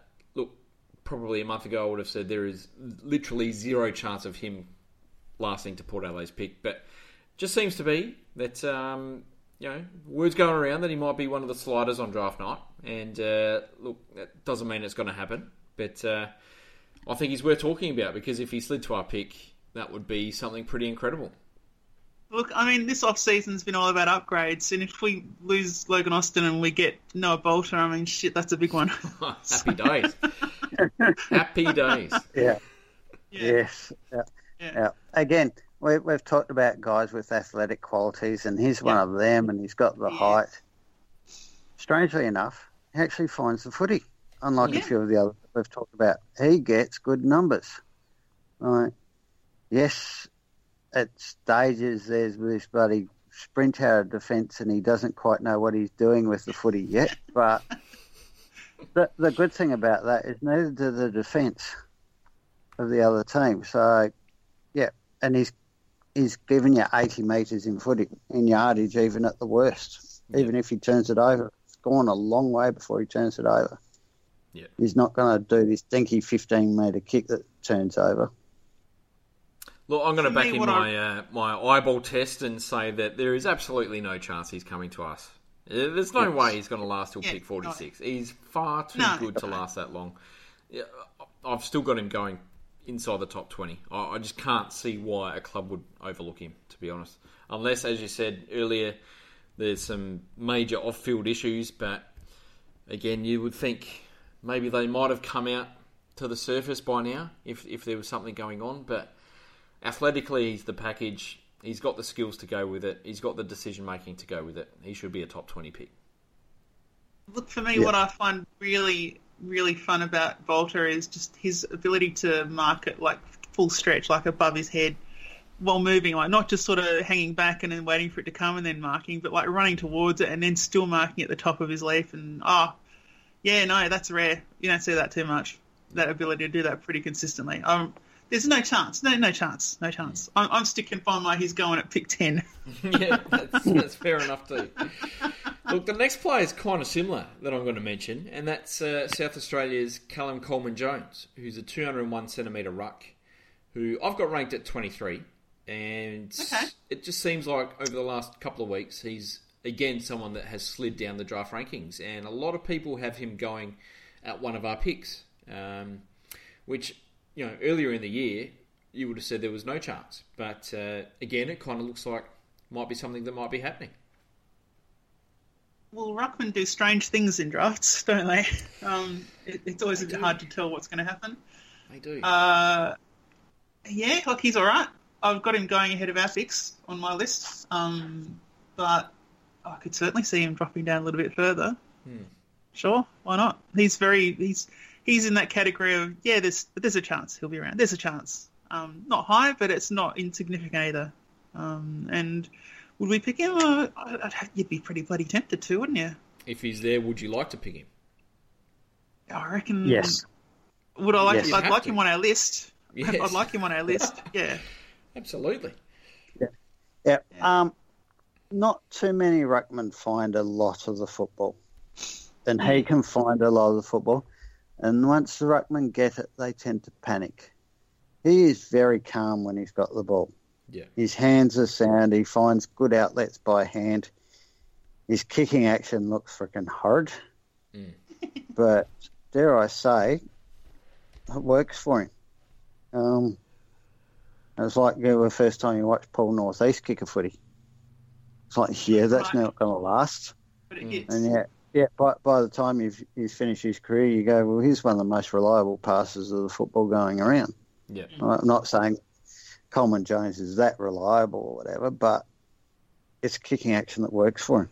probably a month ago I would have said there is literally zero chance of him lasting to Port Adelaide's pick, but just seems to be that um, you know words going around that he might be one of the sliders on draft night, and uh, look, that doesn't mean it's going to happen, but. Uh, I think he's worth talking about because if he slid to our pick, that would be something pretty incredible. Look, I mean, this off season's been all about upgrades, and if we lose Logan Austin and we get Noah Balta, I mean, shit, that's a big one. Happy days. Happy days. Yeah. Yeah. Yes. Yeah. Yeah. yeah. Again, we, we've talked about guys with athletic qualities, and he's one of them, and he's got the Yeah. height. Strangely enough, he actually finds the footy, unlike Yeah. a few of the others we've talked about. He gets good numbers. Right. Yes, at stages there's this bloody sprint out of defence, and he doesn't quite know what he's doing with the footy yet. But the, the good thing about that is neither do the defence of the other team. So, yeah, and he's he's given you 80 metres in footy in yardage, even at the worst. Even if he turns it over, it's gone a long way before he turns it over. Yeah. He's not going to do this dinky 15 metre kick that turns over. Look, I'm going to back in what my uh, my eyeball test and say that there is absolutely no chance he's coming to us. Uh, There's no way he's going to last till Yeah, pick no. 46. He's far too No. good to last that long. Yeah, I've still got him going inside the top 20. I, I just can't see why a club would overlook him, to be honest. Unless, as you said earlier, there's some major off-field issues, but again, you would think maybe they might have come out to the surface by now if if there was something going on. But athletically, he's the package. He's got the skills to go with it. He's got the decision making to go with it. He should be a top twenty pick. Look, for me, Yeah. what I find really, really fun about Balta is just his ability to mark it like full stretch, like above his head, while moving, like not just sort of hanging back and then waiting for it to come and then marking, but like running towards it and then still marking at the top of his leaf. And oh, yeah, no, that's rare. You don't see that too much. That ability to do that pretty consistently. Um, there's no chance. No, no chance. No chance. I'm, I'm sticking by my he's going at pick ten. yeah, that's, that's fair enough too. Look, the next player is kind of similar that I'm going to mention, and that's uh, South Australia's Callum Coleman Jones, who's a 201 centimetre ruck, who I've got ranked at 23, and Okay. it just seems like over the last couple of weeks he's again someone that has slid down the draft rankings, and a lot of people have him going at one of our picks, um, which you know earlier in the year you would have said there was no chance, but uh, again it kind of looks like might be something that might be happening. Well, ruckmen do strange things in drafts, don't they? Um, it, it's always They bit do. hard to tell what's going to happen. They do. Uh, yeah, like he's all right. I've got him going ahead of picks on my list, um, but I could certainly see him dropping down a little bit further. Sure, why not? He's very he's he's in that category of yeah. There's there's a chance he'll be around. There's a chance. Um, not high, but it's not insignificant either. Um, and would we pick him? Uh, I'd, I'd- you'd be pretty bloody tempted to, wouldn't you? if he's there, would you like to pick him? I reckon. Yes. Would I like? Yes. I'd like to. him on our list. Yes. I'd like him on our list. Yeah. Absolutely. Yeah. Um, not too many ruckmen find a lot of the football, and he can find a lot of the football. And once the ruckmen get it, they tend to panic. He is very calm when he's got the ball. Yeah. His hands are sound. He finds good outlets by hand. His kicking action looks freaking hard, Mm. but dare I say, it works for him. Um, it was like you know, the first time you watched Paul Northeast kick a footy. It's like, yeah, that's Right. not going to last. But it hits. And yeah, yeah. By, by the time you've you've finished his career, you go, well, he's one of the most reliable passes of the football going around. Yeah. I'm not saying Coleman Jones is that reliable or whatever, but it's kicking action that works for him.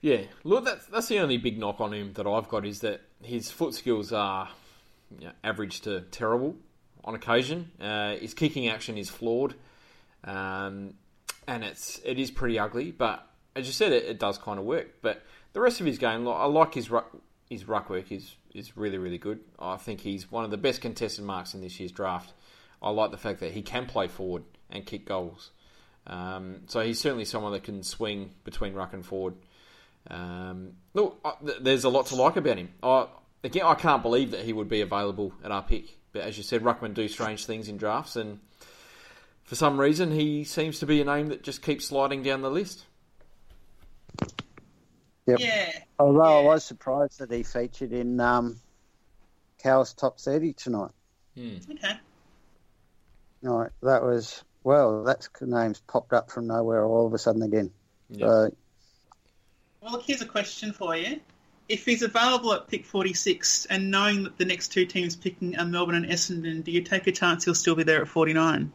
Yeah. Look, that's that's the only big knock on him that I've got is that his foot skills are you know, average to terrible on occasion. Uh, his kicking action is flawed, um, and it's it is pretty ugly. But as you said, it, it does kind of work. But the rest of his game, I like his ruck, his ruck work is is really really good. I think he's one of the best contested marks in this year's draft. I like the fact that he can play forward and kick goals. Um, so he's certainly someone that can swing between ruck and forward. Um, look, I- th- there's a lot to like about him. I, again, I can't believe that he would be available at our pick. But as you said, ruckmen do strange things in drafts, and for some reason, he seems to be a name that just keeps sliding down the list. Yep. Yeah. Although I was surprised that he featured in um, Cow's top thirty tonight. Okay. Right, that was well. That's names popped up from nowhere all of a sudden again. Yeah. So Well, look, here's a question for you. If he's available at pick 46 and knowing that the next two teams picking are Melbourne and Essendon, do you take a chance he'll still be there at 49?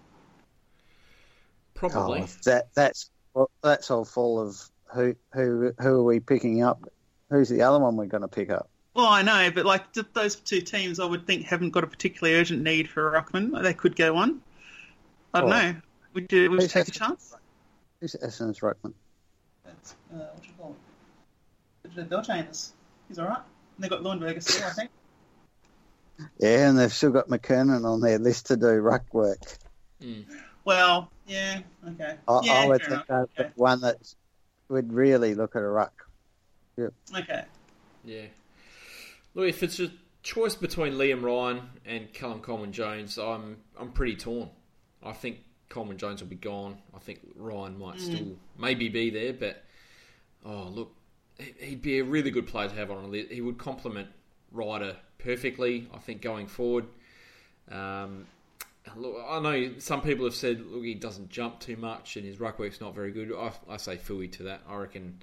Probably. oh, that that's well, that's all full of who who who are we picking up? Who's the other one we're going to pick up? Well, I know, but like those two teams, I would think haven't got a particularly urgent need for a ruckman. They could go one. I don't Oh. know. Would you, would you Who's take a Essendon? chance? Who's Essendon's ruckman? That's, uh, what you call it? Bellchambers. He's all right. And they've got Leuenberger still, I think. Yeah, and they've still got McKernan on their list to do ruck work. Well, yeah, okay. I, yeah, I would fair think enough. that's the one that would really look at a ruck. Okay. okay. Yeah. Look, if it's a choice between Liam Ryan and Callum Coleman Jones, I'm I'm pretty torn. I think Coleman Jones will be gone. I think Ryan might still maybe be there, but oh look, he- he'd be a really good player to have on a list. He would complement Ryder perfectly. I think going forward. Um, look, I know some people have said, look, he doesn't jump too much and his ruck work's not very good. I, I say fooey to that. I reckon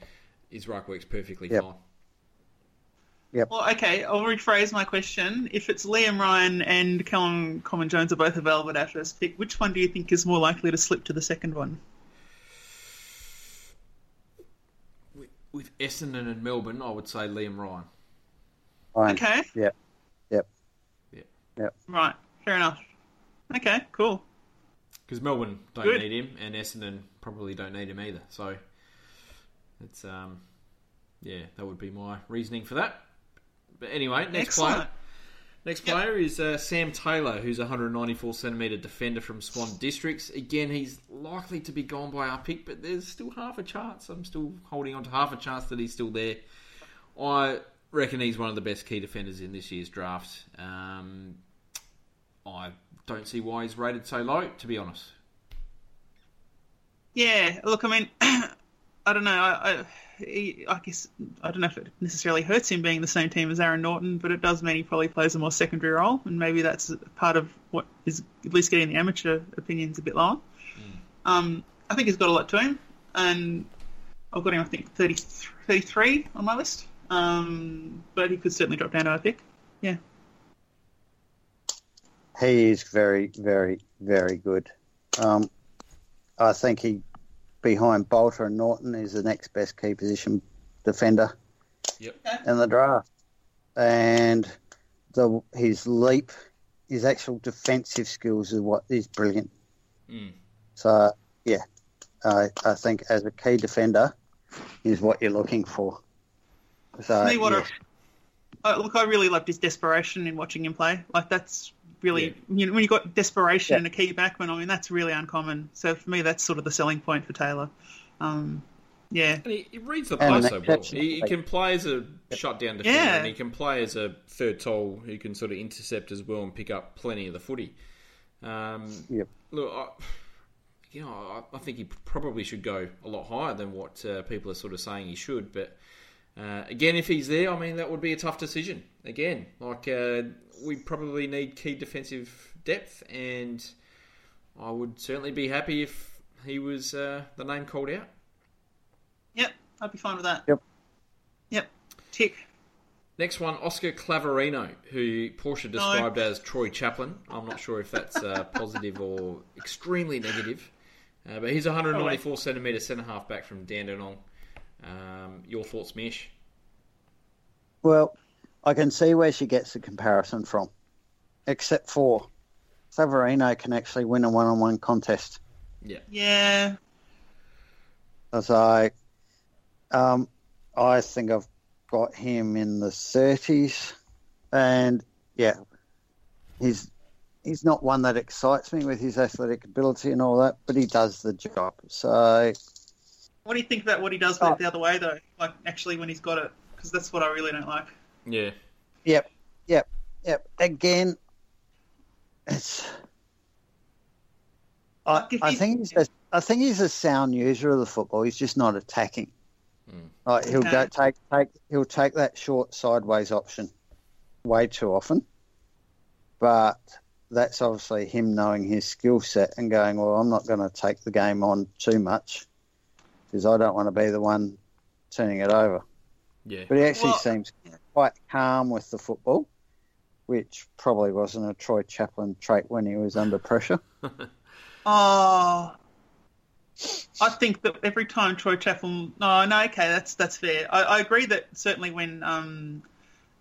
his ruck work's perfectly Yep. fine. Well, okay, I'll rephrase my question. If it's Liam Ryan and Callum Coleman Jones are both available at our first pick, which one do you think is more likely to slip to the second one? With, with Essendon and Melbourne, I would say Liam Ryan. Fine. Okay, Yep. Yep. right, fair enough. Okay, cool. Because Melbourne don't Good. need him, and Essendon probably don't need him either. So it's um, yeah, that would be my reasoning for that. But anyway, next Excellent. player. Next Yep. player is uh, Sam Taylor, who's a 194 centimetre defender from Swan Districts. Again, he's likely to be gone by our pick, but there's still half a chance. I'm still holding on to half a chance that he's still there. I reckon he's one of the best key defenders in this year's draft. Um, I don't see why he's rated so low, to be honest. Yeah, look, I mean, I don't know. I, I, I guess I don't know if it necessarily hurts him being the same team as Aaron Naughton, but it does mean he probably plays a more secondary role, and maybe that's part of what is at least getting the amateur opinions a bit lower. Um, I think he's got a lot to him, and I've got him, I think, 30, 33 on my list. Um, but he could certainly drop down to our pick. Yeah. He is very, very, very good. Um, I think he, behind Balta and Naughton, is the next best key position defender Yep. in the draft. And the his leap, his actual defensive skills is what is brilliant. Mm. So yeah, I I think as a key defender is what you're looking for. So me, what yes. I, uh, look, I really loved his desperation in watching him play. Like that's really you know, when you've got desperation Yeah. in a key backman. I mean, that's really uncommon. So for me, that's sort of the selling point for Taylor. Um, yeah, And he, he reads the play an so well. He, he can play as a shutdown defender, Yeah. and he can play as a third tall who can sort of intercept as well and pick up plenty of the footy. Um, Yep. Look, I, you know, I, I think he probably should go a lot higher than what uh, people are sort of saying he should. But uh, again, if he's there, I mean, that would be a tough decision. Again, like uh, we probably need key defensive depth, and I would certainly be happy if he was uh, the name called out. yep, I'd be fine with that. Yep. Yep. Tick. Next one, Oscar Clavarino, who Porsche described as Troy Chaplin. I'm not sure if that's uh, positive or extremely negative. Uh, but he's a 194 centimetre centre half back from Dandenong. Um, your thoughts, Mish? Well, I can see where she gets the comparison from, except for Clavarino can actually win a one-on-one contest. Yeah. As I, um, I think I've got him in the 30s, and yeah, he's he's not one that excites me with his athletic ability and all that, but he does the job. So What do you think about what he does with Oh. it the other way though? Like actually when he's got it, because that's what I really don't like. Yeah. Yep, yep, yep. Again, it's. I, I think he's a, I think he's a sound user of the football. He's just not attacking. Hmm. Like he'll go take take he'll take that short sideways option way too often, but that's obviously him knowing his skill set and going, well, I'm not going to take the game on too much because I don't want to be the one turning it over. Yeah. But he actually Well- seems quite calm with the football, which probably wasn't a Troy Chaplin trait when he was under pressure. Oh, I think that every time Troy Chaplin. No, no, okay, that's that's fair. I, I agree that certainly when um,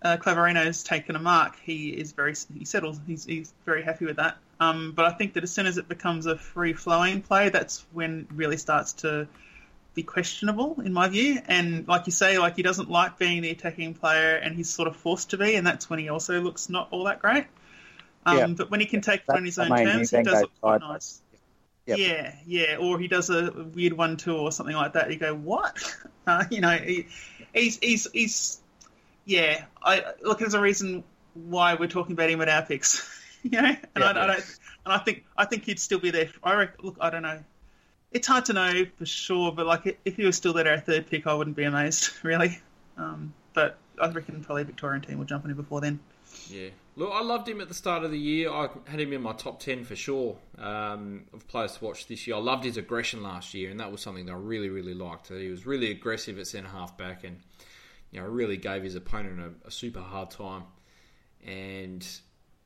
uh, Clavarino's taken a mark, he is very he settles. He's he's very happy with that. Um, but I think that as soon as it becomes a free flowing play, that's when it really starts to be questionable in my view. And like you say, like he doesn't like being the attacking player, and he's sort of forced to be, and that's when he also looks not all that great. Um, Yeah. But when he can take it on his own terms, he does look quite nice. Yep. Yeah, yeah, or he does a weird one two or something like that. You go, what? Uh, you know, he, he's he's he's yeah. I look. There's a reason why we're talking about him at our picks. you know, and Yeah, I, I don't. And I think I think he'd still be there. I reckon, look. I don't know. It's hard to know for sure, but like if he was still there at third pick, I wouldn't be amazed really. Um, but I reckon probably Victorian team will jump on him before then. Yeah. Look, I loved him at the start of the year. I had him in my top 10 for sure um, of players to watch this year. I loved his aggression last year, and that was something that I really, really liked. He was really aggressive at centre half back and you know, really gave his opponent a, a super hard time. And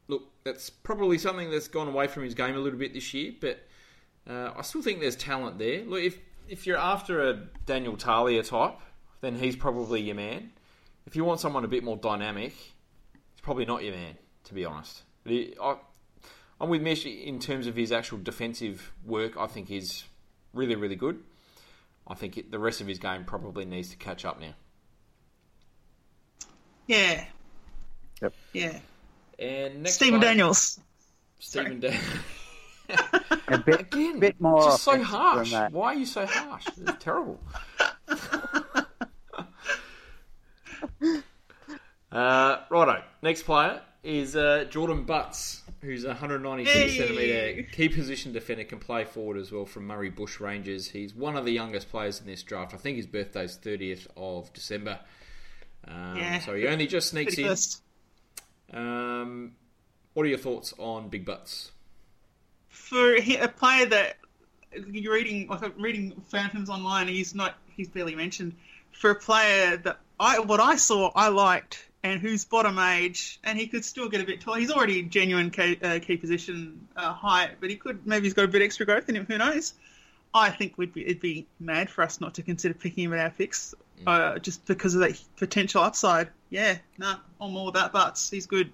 look, that's probably something that's gone away from his game a little bit this year, but uh, I still think there's talent there. Look, if, if you're after a Daniel Talia type, then he's probably your man. If you want someone a bit more dynamic, he's probably not your man, to be honest. He, I, I'm with Mish in terms of his actual defensive work. I think he's really, really good. I think it, the rest of his game probably needs to catch up now. Yeah. Yep. Yeah. And next Stephen player- Daniels. Stephen Daniels. A bit, Again, bit more just so harsh. that. Why are you so harsh? It's terrible. uh, righto. Next player is uh, Jordon Butts, who's a 196 centimetre key position defender, can play forward as well from Murray Bushrangers. He's one of the youngest players in this draft. I think his birthday's 30th of December. Um, Yeah. So he only just sneaks in. Um, what are your thoughts on Big Butts? For a player that you're reading, reading Phantoms online, he's not, he's barely mentioned. For a player that I, what I saw, I liked, and who's bottom age, and he could still get a bit tall. He's already genuine key, uh, key position uh, height, but he could maybe he's got a bit extra growth in him. Who knows? I think we'd be, it'd be mad for us not to consider picking him at our picks, uh, just because of that potential upside. Yeah, no, I'm all about butts. He's good.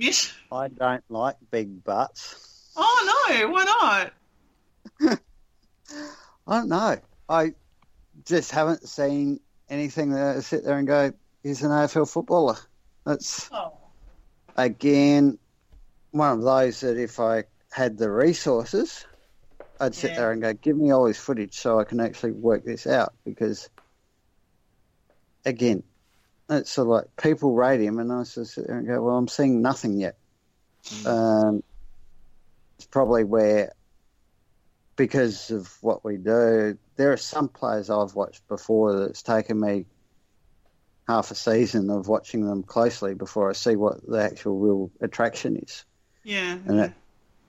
Yes. I don't like big butts. Oh no, why not? I don't know. I just haven't seen anything that I sit there and go, he's an AFL footballer. That's, Oh. again, one of those that if I had the resources, I'd sit Yeah. there and go, give me all this footage so I can actually work this out. Because, again, it's sort of like people rate him, and I just sit there and go, well, I'm seeing nothing yet. Um, it's probably where, because of what we do, there are some players I've watched before that's taken me half a season of watching them closely before I see what the actual real attraction is. Yeah. And it,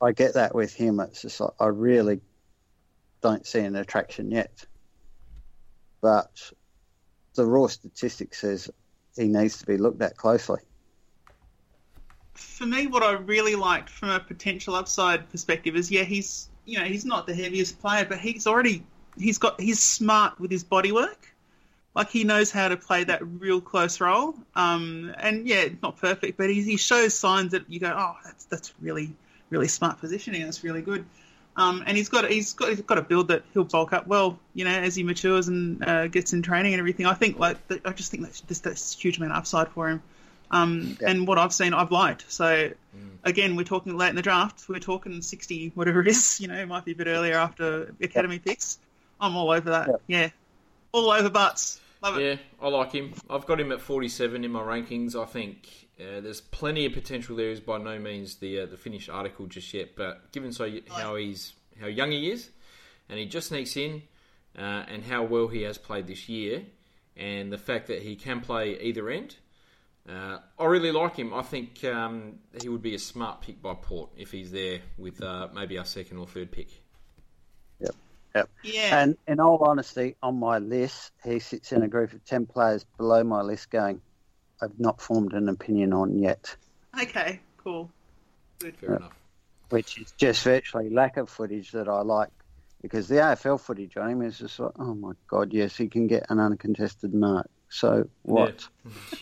I get that with him. It's just like I really don't see an attraction yet. But the raw statistics says he needs to be looked at closely. For me, what I really liked from a potential upside perspective is, yeah, he's you know he's not the heaviest player, but he's already he's got he's smart with his body work. Like he knows how to play that real close role. Um, and yeah, not perfect, but he, he shows signs that you go, oh, that's that's really really smart positioning. That's really good. Um, and he's got he's got he's got a build that he'll bulk up well, you know, as he matures and uh, gets in training and everything. I think like th- I just think that's just that's huge amount of upside for him. Um, Yeah. And what I've seen, I've liked. So again, we're talking late in the draft. We're talking sixty, whatever it is. You know, it might be a bit earlier after academy picks. I'm all over that. Yeah, all over butts. Love it. Yeah, I like him. I've got him at 47 in my rankings. I think uh, there's plenty of potential there. Is by no means the uh, the finished article just yet, but given so how he's how young he is, and he just sneaks in, uh, and how well he has played this year, and the fact that he can play either end, uh, I really like him. I think um, he would be a smart pick by Port if he's there with uh, maybe our second or third pick. Yep. Yep. Yeah. And in all honesty, on my list, he sits in a group of 10 players below my list going, I've not formed an opinion on yet, Okay. Cool. Good. Fair enough. which is just virtually lack of footage that I like. Because the AFL footage on him is just like, oh my God, yes, he can get an uncontested mark. So what?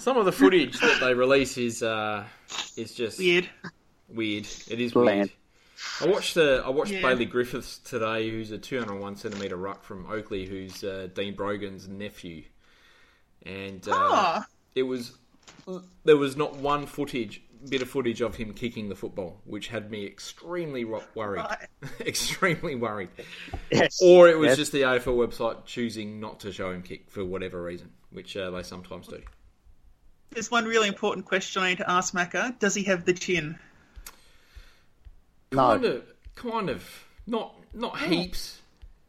Some of the footage that they release is uh, is just Weird. Weird. It is Bland. weird. I watched uh, I watched Yeah. Bailey Griffiths today, who's a 201 centimeter ruck from Oakleigh, who's uh, Dean Brogan's nephew, and uh, it was there was not one footage bit of footage of him kicking the football, which had me extremely ro- worried, Right. extremely worried. Yes. Or it was Yes. just the AFL website choosing not to show him kick for whatever reason, which uh, they sometimes do. There's one really important question I need to ask Macca. Does he have the chin? No. Kind of, kind of, not not heaps,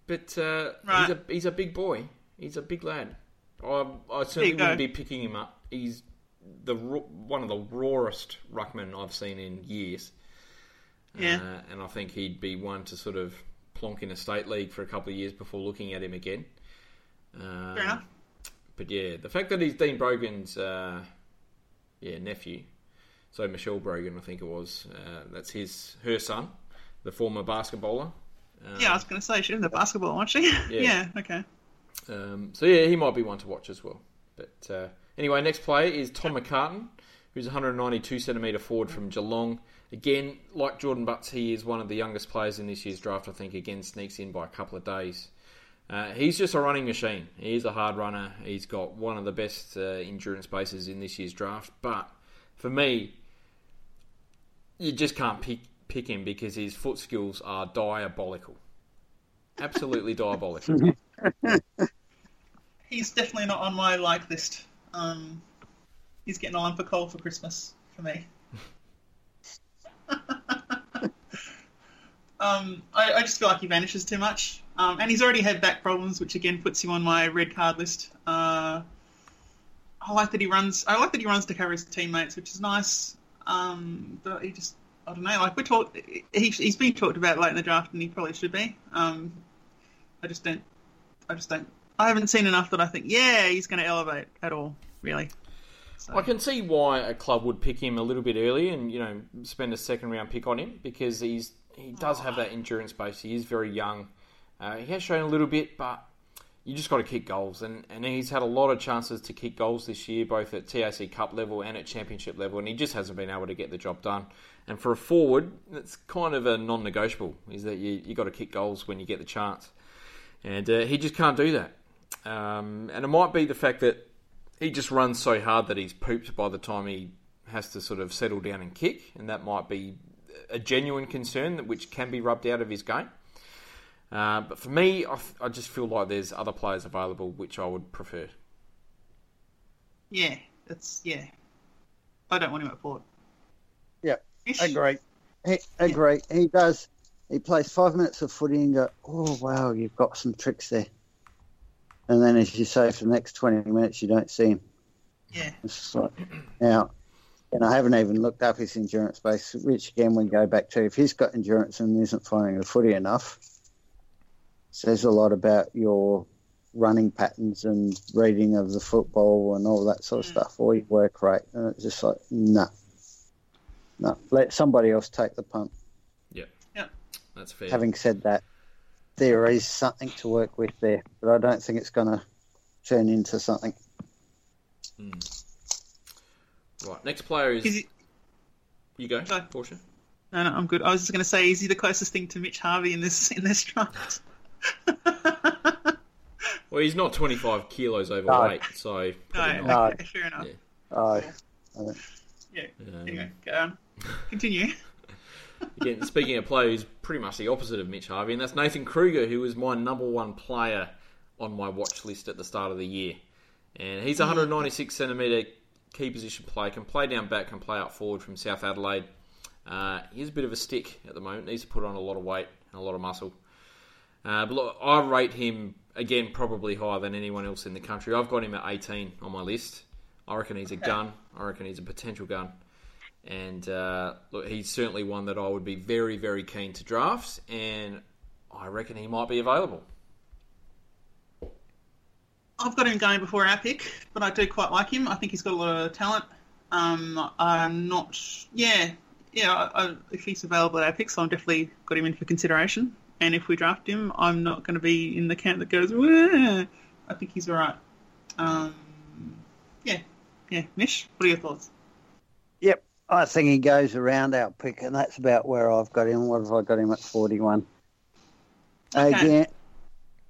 but uh, Right. he's a he's a big boy. He's a big lad. I, I certainly wouldn't be picking him up. He's the one of the rawest ruckmen I've seen in years. Yeah. Uh, and I think he'd be one to sort of plonk in a state league for a couple of years before looking at him again. Um, Fair enough. But yeah, the fact that he's Dean Brogan's uh, yeah nephew, so Michelle Brogan, I think it was, uh, that's his her son, the former basketballer. Um, Yeah, I was going to say she's into basketball, wasn't she? Yeah. Yeah. Okay. Um, so yeah, he might be one to watch as well. But uh, anyway, next player is Tom McCartin, who's 192 centimetre forward from Geelong. Again, like Jordon Butts, he is one of the youngest players in this year's draft. I think again sneaks in by a couple of days. Uh, he's just a running machine. He is a hard runner. He's got one of the best uh, endurance bases in this year's draft. But for me, you just can't pick pick him because his foot skills are diabolical. Absolutely diabolical. He's definitely not on my like list. Um, he's getting a for coal for Christmas for me. um, I, I just feel like he vanishes too much, um, and he's already had back problems, which again puts him on my red card list. Uh, I like that he runs. I like that he runs to cover his teammates, which is nice. Um, but he just, I don't know. Like we talked, he, he's been talked about late in the draft, and he probably should be. I just don't. I just don't. I haven't seen enough that I think, yeah, he's going to elevate at all. Really. So, I can see why a club would pick him a little bit early and you know spend a second round pick on him because he's he does have that endurance base. He is very young. Uh, he has shown a little bit, but you just got to kick goals, and, and he's had a lot of chances to kick goals this year, both at TAC Cup level and at Championship level, and he just hasn't been able to get the job done. And for a forward, it's kind of a non-negotiable is that you you got to kick goals when you get the chance, and uh, he just can't do that. Um, and it might be the fact that he just runs so hard that he's pooped by the time he has to sort of settle down and kick, and that might be a genuine concern that which can be rubbed out of his game. Uh, but for me, I, I just feel like there's other players available which I would prefer. yeah, it's yeah. I don't want him at Port. Yeah, Ish. agree. He, agree. He does. He plays five minutes of footy and go, oh wow, you've got some tricks there. And then, as you say, for the next twenty minutes, you don't see him. Yeah. It's like, now, and I haven't even looked up his endurance base, which again we go back to. If he's got endurance and isn't finding the footy enough, says a lot about your running patterns and reading of the football and all that sort of mm. stuff, or your work rate. And it's just like, no, no, let somebody else take the punt. That's fair. Having said that, there is something to work with there, but I don't think it's going to turn into something. Right, next player is, Is he, you go, Go. Portia. no, no, I'm good. I was just going to say, is he the closest thing to Mitch Harvey in this in this draft? Well, he's not 25 kilos overweight, so probably no, not. okay, fair enough. Yeah. Oh, Yeah. Um, Anyway, go on. Continue. Again, speaking of players, pretty much the opposite of Mitch Harvey, and that's Nathan Kreuger, who was my number one player on my watch list at the start of the year. And he's 196 centimetre key position player, can play down back, can play up forward from South Adelaide. Uh, he's a bit of a stick at the moment, needs to put on a lot of weight and a lot of muscle. Uh, but look, I rate him, again, probably higher than anyone else in the country. I've got him at 18 on my list. I reckon he's a gun. I reckon he's a potential gun. And uh, look, he's certainly one that I would be very, very keen to draft, and I reckon he might be available. I've got him going before our pick, but I do quite like him. I think he's got a lot of talent. Um, I'm not, yeah, yeah. I, I, if he's available at our picks, I've definitely got him in for consideration. And if we draft him, I'm not going to be in the camp that goes, "Wah." I think he's all right. Um, yeah, yeah. Mish, what are your thoughts? Yep, I think he goes around our pick, and that's about where I've got him. What have I got him at 41? Okay. Again,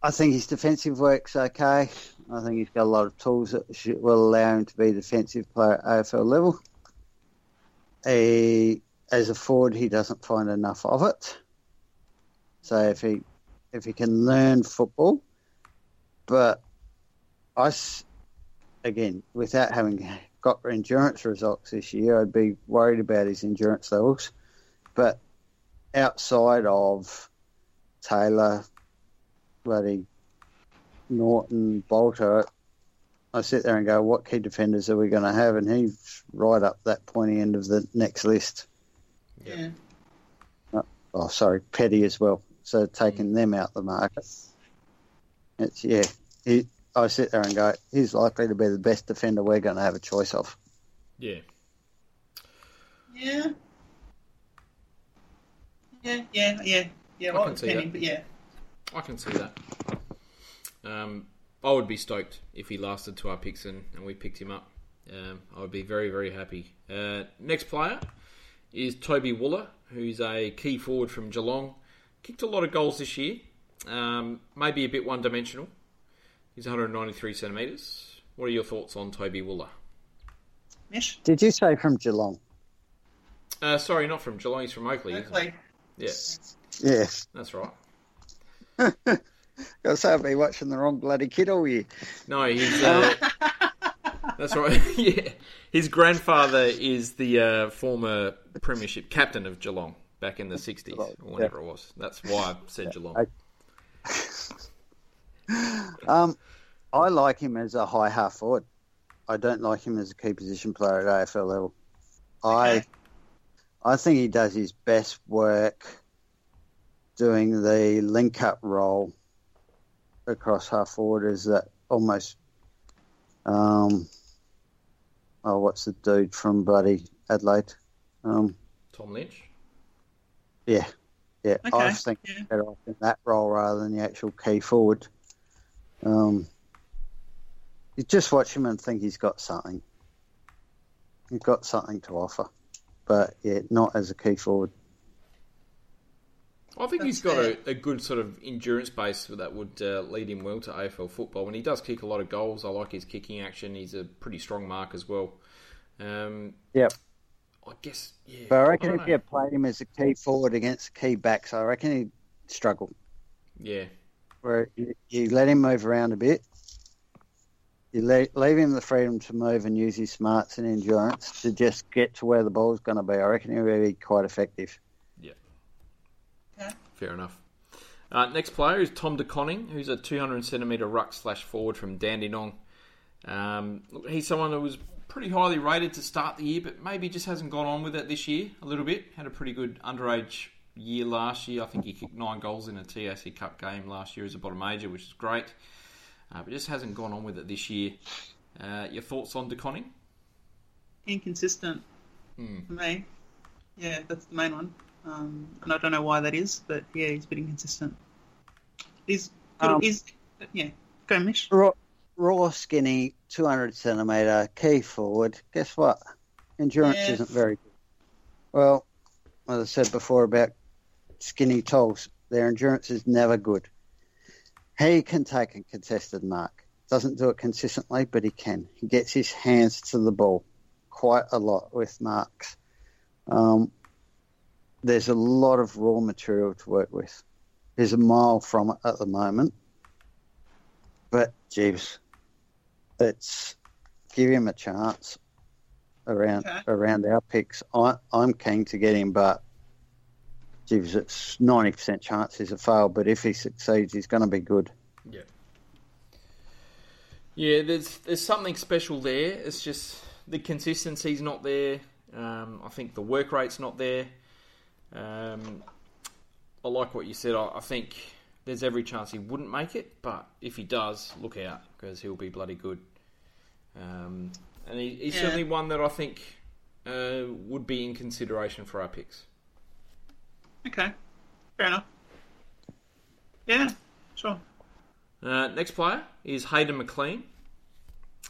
I think his defensive work's okay. I think he's got a lot of tools that should, will allow him to be a defensive player at AFL level. He, as a forward, he doesn't find enough of it. So if he if he can learn football, but I again without having got endurance results this year, I'd be worried about his endurance levels. But outside of Taylor, bloody Naughton, Balta, I sit there and go, what key defenders are we going to have? And he's right up that pointy end of the next list. Yeah. Uh, oh, sorry, Petty as well. So taking them out the market. It's yeah. He, I sit there and go, he's likely to be the best defender we're going to have a choice of. Yeah. Yeah. Yeah, yeah, yeah. Yeah, I well, can see that. but yeah. I can see that. Um, I would be stoked if he lasted to our picks and, and we picked him up. Um, I would be very, very happy. Uh, next player is Toby Wooller, who's a key forward from Geelong. Kicked a lot of goals this year. Um, maybe a bit one dimensional. He's 193 centimetres. What are your thoughts on Toby Wooller? Mish? Did you say from Geelong? Uh, sorry, not from Geelong. He's from Oakleigh. isn't he? Oakleigh. Yeah, Yes. that's right. I say I've been watching the wrong bloody kid all year. No, he's. Uh, that's right. yeah, his grandfather is the uh, former premiership captain of Geelong back in the '60s or whenever it was. That's why I said Geelong. Um, I like him as a high half forward. I don't like him as a key position player at AFL level. I, Okay. I think he does his best work doing the link up role across half forward as that almost. Um, oh, what's the dude from Buddy Adelaide? Um, Tom Lynch. yeah, yeah. I Okay, think yeah. better off in that role rather than the actual key forward. Um, you just watch him and think he's got something. He's got something to offer, but yeah, not as a key forward. I think he's got a, a good sort of endurance base that would uh, lead him well to AFL football. And he does kick a lot of goals. I like his kicking action. He's a pretty strong mark as well. Um, Yep. I guess, yeah. But I reckon don't if know. you played him as a key forward against key backs, I reckon he'd struggle. Yeah, Where you, you let him move around a bit, you le leave him the freedom to move and use his smarts and endurance to just get to where the ball's going to be. I reckon he'll be quite effective. Yeah. yeah. Fair enough. Uh, next player is Tom De Koning, who's a 200 centimetre ruck slash forward from Dandenong. Um, he's someone that was pretty highly rated to start the year, but maybe just hasn't gone on with it this year a little bit. Had a pretty good underage year last year. I think he kicked nine goals in a TAC Cup game last year as a bottom major, which is great. Uh, but just hasn't gone on with it this year. Uh, your thoughts on De Koning? Inconsistent Hmm. for me. Yeah, that's the main one. Um, and I don't know why that is, but yeah, he's a bit inconsistent. He's good. Um, he's yeah. Go, Mish. Raw, raw skinny, 200 centimetre, key forward. Guess what? Endurance Yeah. isn't very good. Well, as I said before about skinny tolls, their endurance is never good. He can take a contested mark. Doesn't do it consistently, but he can. He gets his hands to the ball quite a lot with marks. Um, there's a lot of raw material to work with. He's a mile from it at the moment. But, Jeeves, it's give him a chance around Okay. around our picks. I, I'm keen to get him, but Jeeves, it's 90% chance he's a fail. But if he succeeds, he's going to be good. Yeah. Yeah, there's there's something special there. It's just the consistency's not there. Um, I think the work rate's not there. Um, I like what you said. I, I think there's every chance he wouldn't make it, but if he does, look out because he'll be bloody good. Um, and he, he's Yeah. certainly one that I think uh, would be in consideration for our picks. Okay, fair enough. Yeah, sure. Uh, next player is Hayden McLean,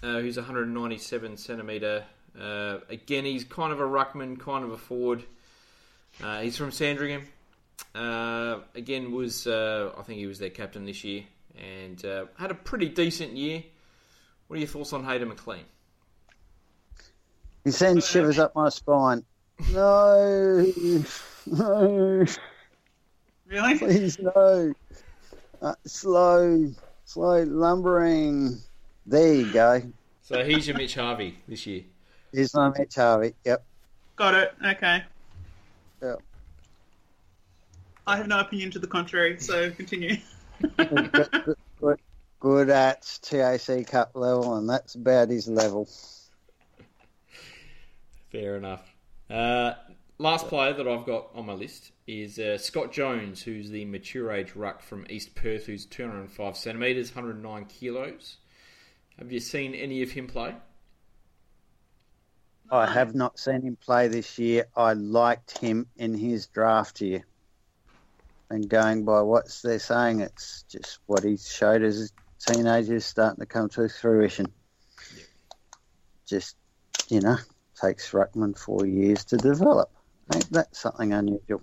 uh, who's 197 centimetre. Uh, again, he's kind of a ruckman, kind of a forward. Uh, he's from Sandringham. Uh, again, was uh, I think he was their captain this year and uh, had a pretty decent year. What are your thoughts on Hayden McLean? He sends shivers up my spine. No, no, Really? please no. Uh, slow, slow lumbering. There you go. So he's your Mitch Harvey this year. Here's my Mitch Harvey. Yep. Got it. Okay. Yep. I have no opinion to the contrary, so continue. good, good, good at TAC Cup level, and that's about his level. Fair enough. Uh, last player that I've got on my list is uh, Scott Jones, who's the mature age ruck from East Perth, who's 205 centimetres, 109 kilos. Have you seen any of him play? I have not seen him play this year. I liked him in his draft year. And going by what they're saying, it's just what he showed as a teenager is starting to come to fruition. Just, you know, takes Ruckman four years to develop. Ain't that something unusual?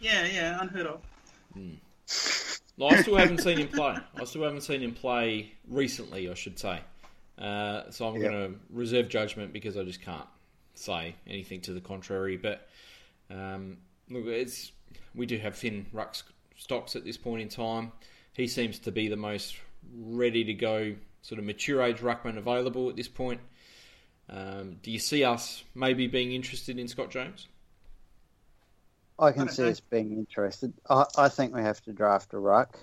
Yeah, yeah, unheard of. No, I still haven't seen him play. I still haven't seen him play recently, I should say. Uh, so I'm Yep. going to reserve judgment because I just can't say anything to the contrary. But um, look, it's we do have thin ruck s- stocks at this point in time. He seems to be the most ready to go, sort of mature age ruckman available at this point. Um, do you see us maybe being interested in Scott Jones? I can don't see know. us being interested. I, I think we have to draft a ruck.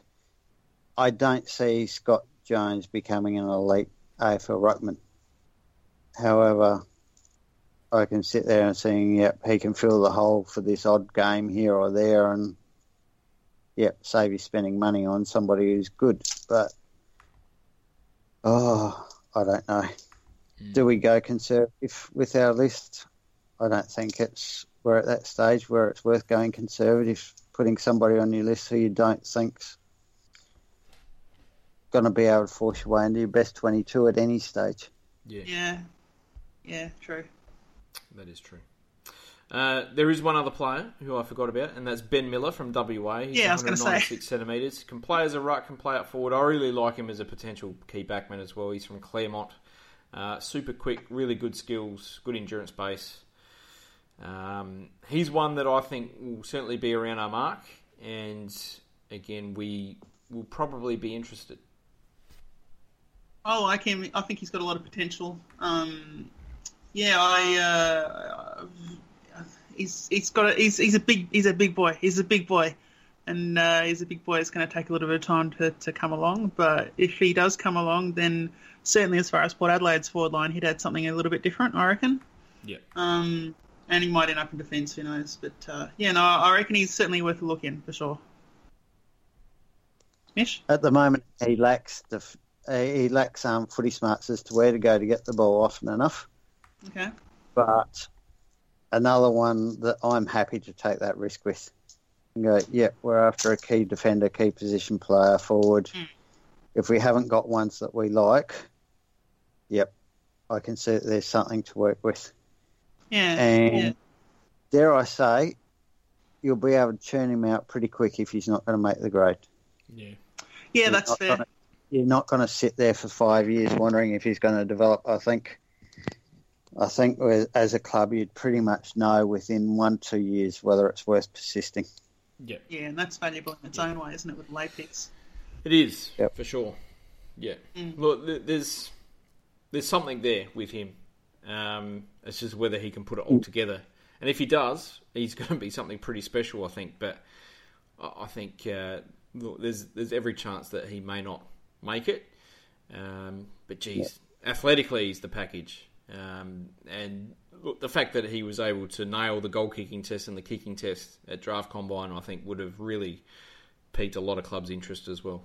I don't see Scott Jones becoming an elite AFL ruckman. However, I can sit there and saying, yep, he can fill the hole for this odd game here or there, and yep, save you spending money on somebody who's good. But oh, I don't know. Hmm. Do we go conservative with our list? I don't think it's we're at that stage where it's worth going conservative, putting somebody on your list who you don't think's going to be able to force your way into your best 22 at any stage. Yeah, yeah, Yeah, true. That is true. Uh, there is one other player who I forgot about, and that's Ben Miller from WA. He's Yeah, I was gonna say. 196 centimetres. Can play as a ruck, can play up forward. I really like him as a potential key backman as well. He's from Claremont. Uh, super quick, really good skills, good endurance base. Um, he's one that I think will certainly be around our mark, and again, we will probably be interested. Oh I like him. I think he's got a lot of potential. Um, yeah, I. Uh, he's he's got a, he's he's a big he's a big boy. He's a big boy, and uh, he's a big boy. It's going to take a little bit of time to, to come along. But if he does come along, then certainly as far as Port Adelaide's forward line, he'd add something a little bit different. I reckon. Yeah. Um, Um, and he might end up in defence. Who knows? But uh, yeah, no, I reckon he's certainly worth a look in for sure. Mish. At the moment, he lacks the he lacks um, footy smarts as to where to go to get the ball often enough. Okay. But another one that I'm happy to take that risk with. And go, yeah, we're after a key defender, key position player forward. Mm. If we haven't got ones that we like, yep, I can see that there's something to work with. Yeah. And yeah. dare I say, you'll be able to churn him out pretty quick if he's not going to make the grade. Yeah. Yeah, You're that's fair. gonna- you're not going to sit there for five years wondering if he's going to develop. I think, I think as a club, you'd pretty much know within one two years whether it's worth persisting. Yeah. Yeah, and that's valuable in its own way, isn't it, with lay picks? It is Yep. for sure. Yeah. Mm. Look, there's there's something there with him. Um, it's just whether he can put it all together, and if he does, he's going to be something pretty special, I think. But I I think uh, look, there's there's every chance that he may not make it. Um, but geez, athletically, he's the package. Um, and look, the fact that he was able to nail the goal kicking test and the kicking test at draft combine, I think, would have really piqued a lot of clubs' interest as well.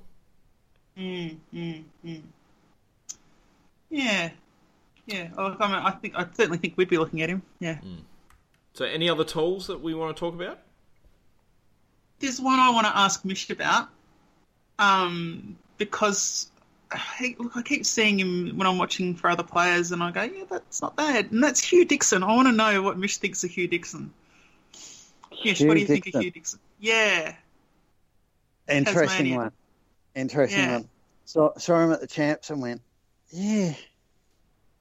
Mm, mm, mm. Yeah, yeah. Oh, I, mean, I think I certainly think we'd be looking at him. Yeah. So, any other tools that we want to talk about? There's one I want to ask Mish about, um, because hey, look, I keep seeing him when I'm watching for other players, and I go, yeah, that's not bad. And that's Hugh Dixon. I want to know what Mish thinks of Hugh Dixon. Mish, what do you think of Hugh Dixon? Yeah. Interesting Tasmania. one. Interesting Yeah. one. So, saw him at the champs and went, yeah,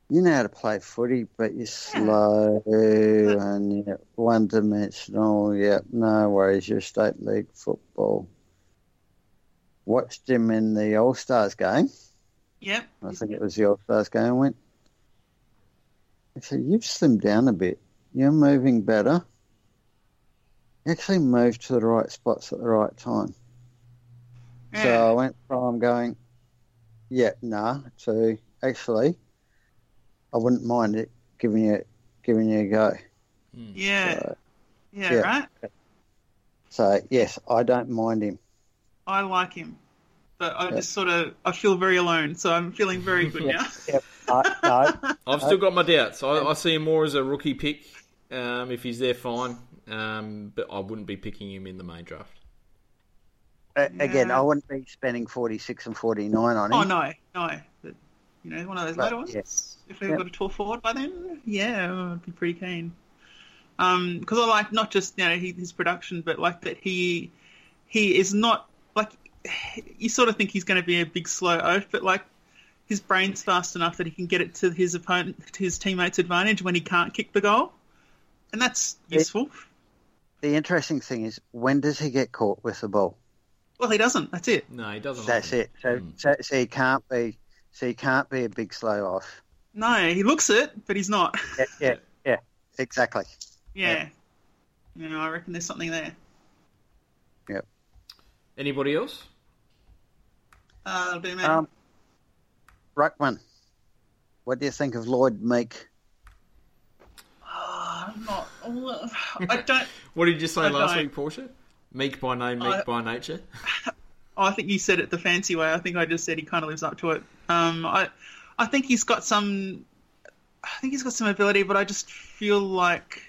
you know how to play footy, but you're slow and you're one dimensional. Yep, no worries. You're state league football. Watched him in the All Stars game. Yep. I think it was the All Stars game. Went, actually, you've slimmed down a bit. You're moving better. You actually moved to the right spots at the right time. So I went from going, Yeah, nah. to actually, I wouldn't mind it giving you giving you a go. Yeah. Uh, yeah, yeah. right? So yes, I don't mind him. I like him. But I just sort of, I feel very alone, so I'm feeling very good now. Yep. I, no, I've still got my doubts. I, I see him more as a rookie pick. Um, if he's there, fine. Um, but I wouldn't be picking him in the main draft. a- again, Yeah. I wouldn't be spending forty six and forty nine on him. Oh, no, no. But, you know, one of those But, later ones. yes. If we've Yeah. got a tour forward by then, yeah, I'd be pretty keen. Um, because I like not just you know his production, but like that he he is not like you sort of think he's going to be a big slow oaf, but like his brain's fast enough that he can get it to his opponent, to his teammates' advantage when he can't kick the goal, and that's It- useful. The interesting thing is, when does he get caught with the ball? Well, he doesn't. That's it. No, he doesn't. That's often. it. So, Mm. so, so he can't be. So he can't be a big slow off. No, he looks it, but he's not. Yeah, yeah, yeah, exactly. yeah. You know, I reckon there's something there. Yep. Anybody else? Uh, that'll do, mate. Um, Ruckman, what do you think of Lloyd Meek? I'm not. I don't. What did you say I last don't. week, Portia? Meek by name, meek I- by nature. Oh, I think you said it the fancy way. I think I just said he kind of lives up to it. Um, I, I think he's got some. I think he's got some ability, but I just feel like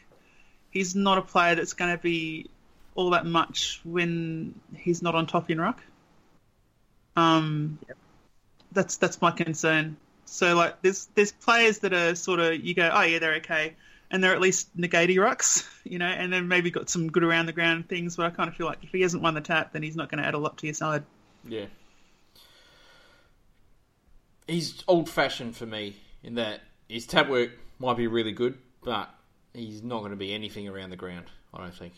he's not a player that's going to be all that much when he's not on top in ruck. Um, that's that's my concern. So like, there's there's players that are sort of you go, oh yeah, they're okay, and they're at least negati rucks, you know, and then maybe got some good around the ground things. But I kind of feel like if he hasn't won the tap, then he's not going to add a lot to your side. Yeah. He's old fashioned for me in that his tap work might be really good, but he's not going to be anything around the ground, I don't think.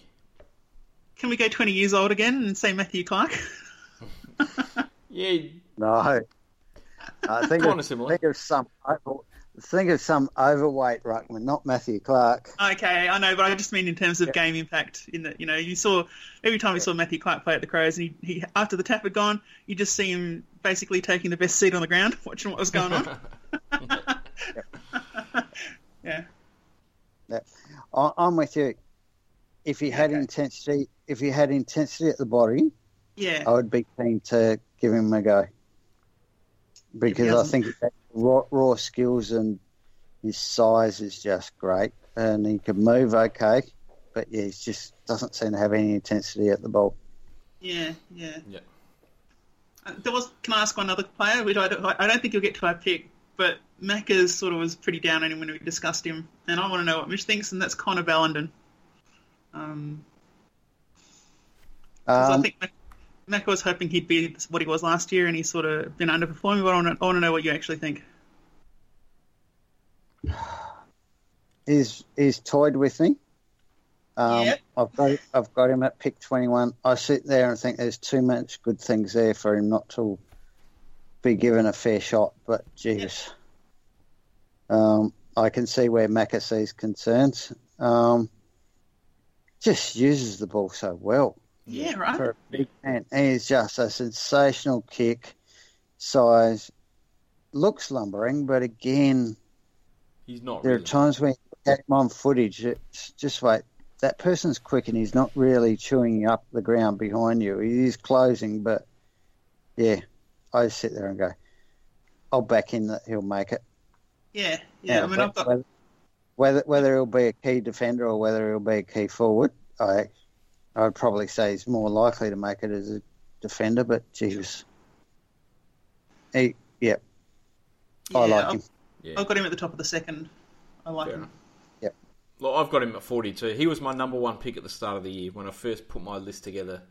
Can we go 20 years old again and say Matthew Clark? Yeah, No, I think Kinda of, similar. think of some over, think of some overweight ruckman, not Matthew Clark. okay, I know, but I just mean in terms of game impact. In that, you know, you saw every time we saw Matthew Clark play at the Crows, and he, he after the tap had gone, you just see him basically taking the best seat on the ground, watching what was going on. yeah, I, I'm with you. If he had Okay. intensity, if he had intensity at the body, yeah, I would be keen to give him a go because I think got raw, raw skills and his size is just great, and he can move okay, but yeah, he just doesn't seem to have any intensity at the ball. yeah, yeah. Yeah. Uh, there was. Can I ask one other player? Which I don't, I don't think you'll get to our pick, but Macca's sort of was pretty down on him when we discussed him, and I want to know what Mish thinks, and that's Connor Ballenden. Um, 'cause I Um, think Mac, Mac was hoping he'd be what he was last year, and he's sort of been underperforming. But I want to, I want to know what you actually think. he's he's toyed with me. Um, Yep. I've got I've got him at pick twenty one. I sit there and think there's too much good things there for him not to be given a fair shot. But Jesus, um, I can see where Macca sees concerns. Um, just uses the ball so well Yeah, right. for a big man. He's just a sensational kick, size, looks lumbering, but again, He's not there really. are times when you him on footage, it's just like that person's quick and he's not really chewing up the ground behind you. He is closing, but yeah, I just sit there and go, I'll back in that he'll make it. Yeah, yeah. I mean, I've got whether, whether whether he'll be a key defender or whether he'll be a key forward, I I'd probably say he's more likely to make it as a defender. But Jesus, he yeah, I like I've, him. Yeah. I've got him at the top of the second. I like Fair him. enough. Look, I've got him at 42. He was my number one pick at the start of the year when I first put my list together.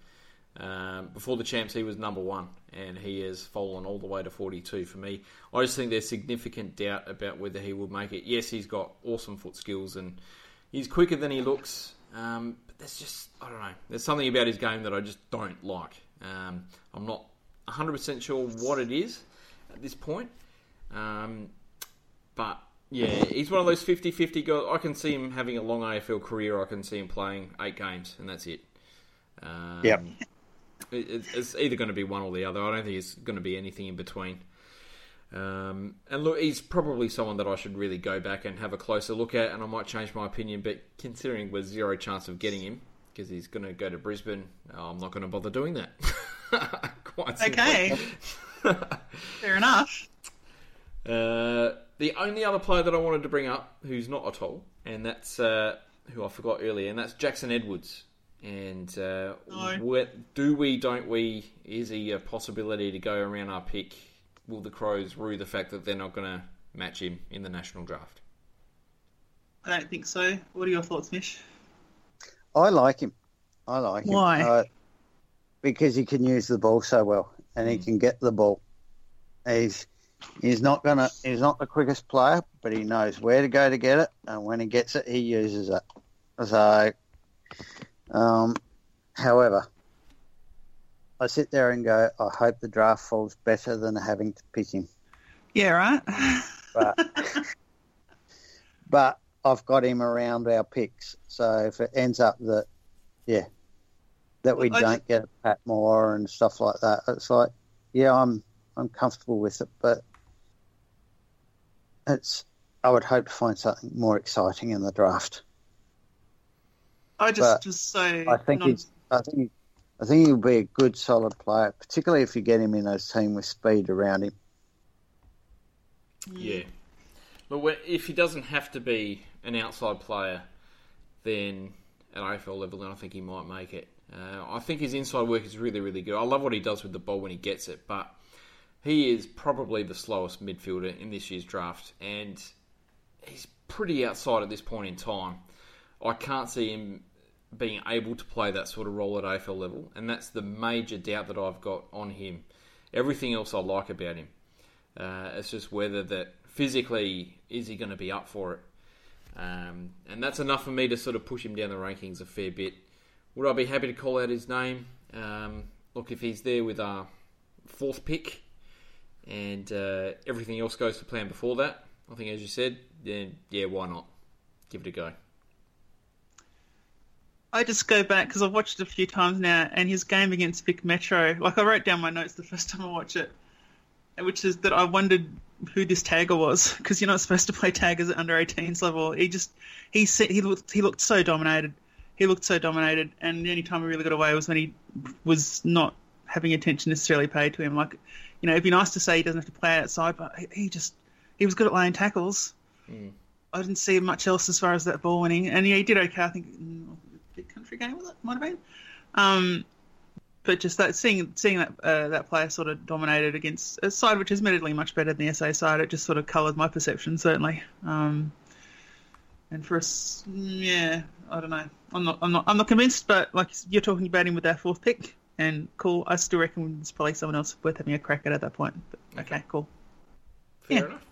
Um, before the champs, he was number one, and he has fallen all the way to 42 for me. I just think there's significant doubt about whether he will make it. Yes, he's got awesome foot skills, and he's quicker than he looks. Um, but there's just I don't know. There's something about his game that I just don't like. Um, I'm not 100% sure what it is at this point. Um, but yeah, he's one of those 50-50 guys. I can see him having a long AFL career. I can see him playing eight games, and that's it. Um, Yep. it- it's- It's either going to be one or the other. I don't think it's going to be anything in between. Um, and look, he's probably someone that I should really go back and have a closer look at, and I might change my opinion. But considering we're zero chance of getting him because he's going to go to Brisbane, I'm not going to bother doing that. Quite. Okay. Fair enough. Uh, the only other player that I wanted to bring up, who's not at all, and that's uh, who I forgot earlier, and that's Jackson Edwards. And uh, No. where- do we, don't we? Is he a possibility to go around our pick? Will the Crows rue the fact that they're not going to match him in the national draft? I don't think so. What are your thoughts, Mish? I like him. I like him. Why? Uh, because he can use the ball so well, and he can get the ball. He's he's not gonna he's not the quickest player, but he knows where to go to get it, and when he gets it, he uses it. So, um, however, I sit there and go, I hope the draft falls better than having to pick him. Yeah, right. But but I've got him around our picks. So if it ends up that, yeah, that we Well, don't just- get Pat Moore and stuff like that, it's like, yeah, I'm I'm comfortable with it, but it's I would hope to find something more exciting in the draft. I just But was so. I think non- he's I think I think he'll be a good solid player, particularly if you get him in a team with speed around him. Yeah. But if he doesn't have to be an outside player, then at AFL level, then I think he might make it. Uh, I think his inside work is really, really good. I love what he does with the ball when he gets it, but he is probably the slowest midfielder in this year's draft, and he's pretty outside at this point in time. I can't see him being able to play that sort of role at AFL level, and that's the major doubt that I've got on him. Everything else I like about him. Uh, it's just whether that physically is he going to be up for it, um, and that's enough for me to sort of push him down the rankings a fair bit. Would I be happy to call out his name? Um, look, if he's there with our fourth pick, and uh, everything else goes to plan before that, I think as you said, then yeah, why not? Give it a go. I just go back because I've watched it a few times now, and his game against Vic Metro. Like I wrote down my notes the first time I watched it, which is that I wondered who this tagger was because you're not supposed to play taggers at under 18s level. He just he said he looked he looked so dominated. He looked so dominated, and the only time he really got away was when he was not having attention necessarily paid to him. Like, you know, it'd be nice to say he doesn't have to play outside, but he, just he was good at laying tackles. I didn't see much else as far as that ball winning, and yeah, he did okay. I think mm, big country game was it might have been. Um, but just that seeing seeing that uh, that player sort of dominated against a side which is admittedly much better than the SA side, it just sort of coloured my perception certainly. Um, and for us, yeah, I don't know. I'm not I'm not I'm not convinced, but like you're talking about him with that fourth pick, and cool. I still reckon there's probably someone else worth having a crack at at that point. But, okay, cool. Fair Yeah. enough.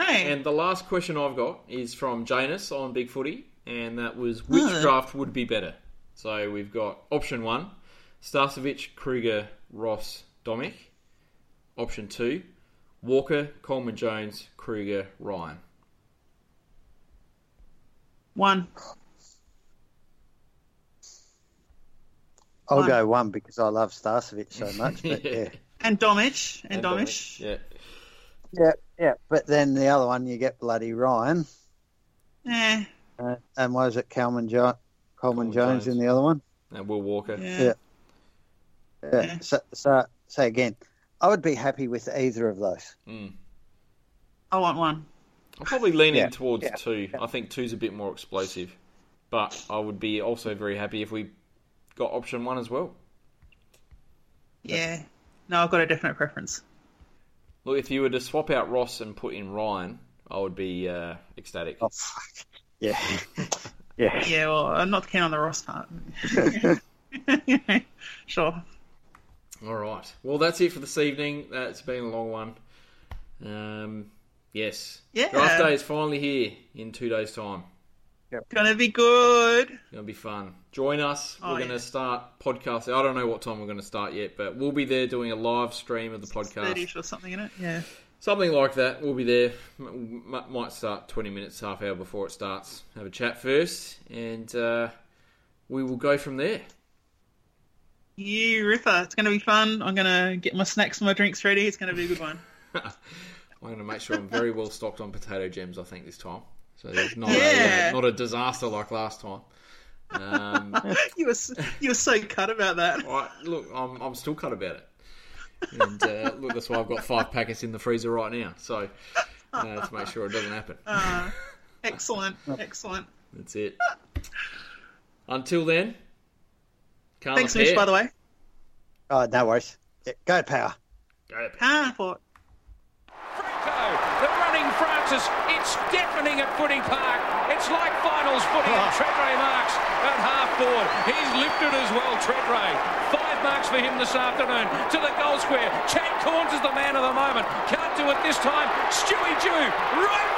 Hey, And the last question I've got is from Janus on Big Footy, and that was which Oh. draft would be better? So we've got option one, Starcevich, Kreuger, Ross, Domic. Option two, Walker, Coleman Jones, Kreuger, Ryan. one. I'll One. go one because I love Starcevich so much. But yeah. And Domic, and, And Domish. Yeah. Yeah, yeah. But then the other one, you get bloody Ryan. Eh, Uh, and was it Coleman, jo- Coleman Coleman Jones, Jones. in the other one? And Will Walker. yeah. Yeah. Yeah. Yeah. So, so, so again, I would be happy with either of those. Mm. I want one. I'm probably leaning Yeah, towards yeah, two. I think two's a bit more explosive. But I would be also very happy if we got option one as well. Yeah. No, I've got a definite preference. Look, if you were to swap out Ross and put in Ryan, I would be uh, ecstatic. Oh, fuck. Yeah. yeah. Yeah, well, I'm not keen on the Ross part. sure. All right. Well, that's it for this evening. That's been a long one. Um, yes. Yeah. Draft day is finally here in two days' time. Yep. Gonna be good. Going to be fun. Join us. Oh, we're going to yeah. start podcasting. I don't know what time we're going to start yet, but we'll be there doing a live stream of the podcast. 30 or something in it. Yeah. Something like that. We'll be there. M- might start 20 minutes, half hour before it starts. Have a chat first, and uh, we will go from there. You ripper. It's gonna be fun. I'm gonna get my snacks and my drinks ready. It's gonna be a good one. I'm going to make sure I'm very well stocked on potato gems. I think this time, so there's not Yeah. a, not a disaster like last time. Um, you were you were so cut about that. I, look, I'm I'm still cut about it, and uh, look, that's why I've got five packets in the freezer right now. So uh, to make sure it doesn't happen. Uh, excellent, excellent. That's it. Until then, Carla Thanks, Mitch. By the way, Oh, no worries. Yeah, go power. Go. power. for Francou, the running Francis. It's deafening at Footy Park. It's like finals footy and Tredrea marks at half board. He's lifted as well, Tredrea. Five marks for him this afternoon to the goal square. Chad Cornes is the man of the moment. Can't do it this time. Stewie Dew, right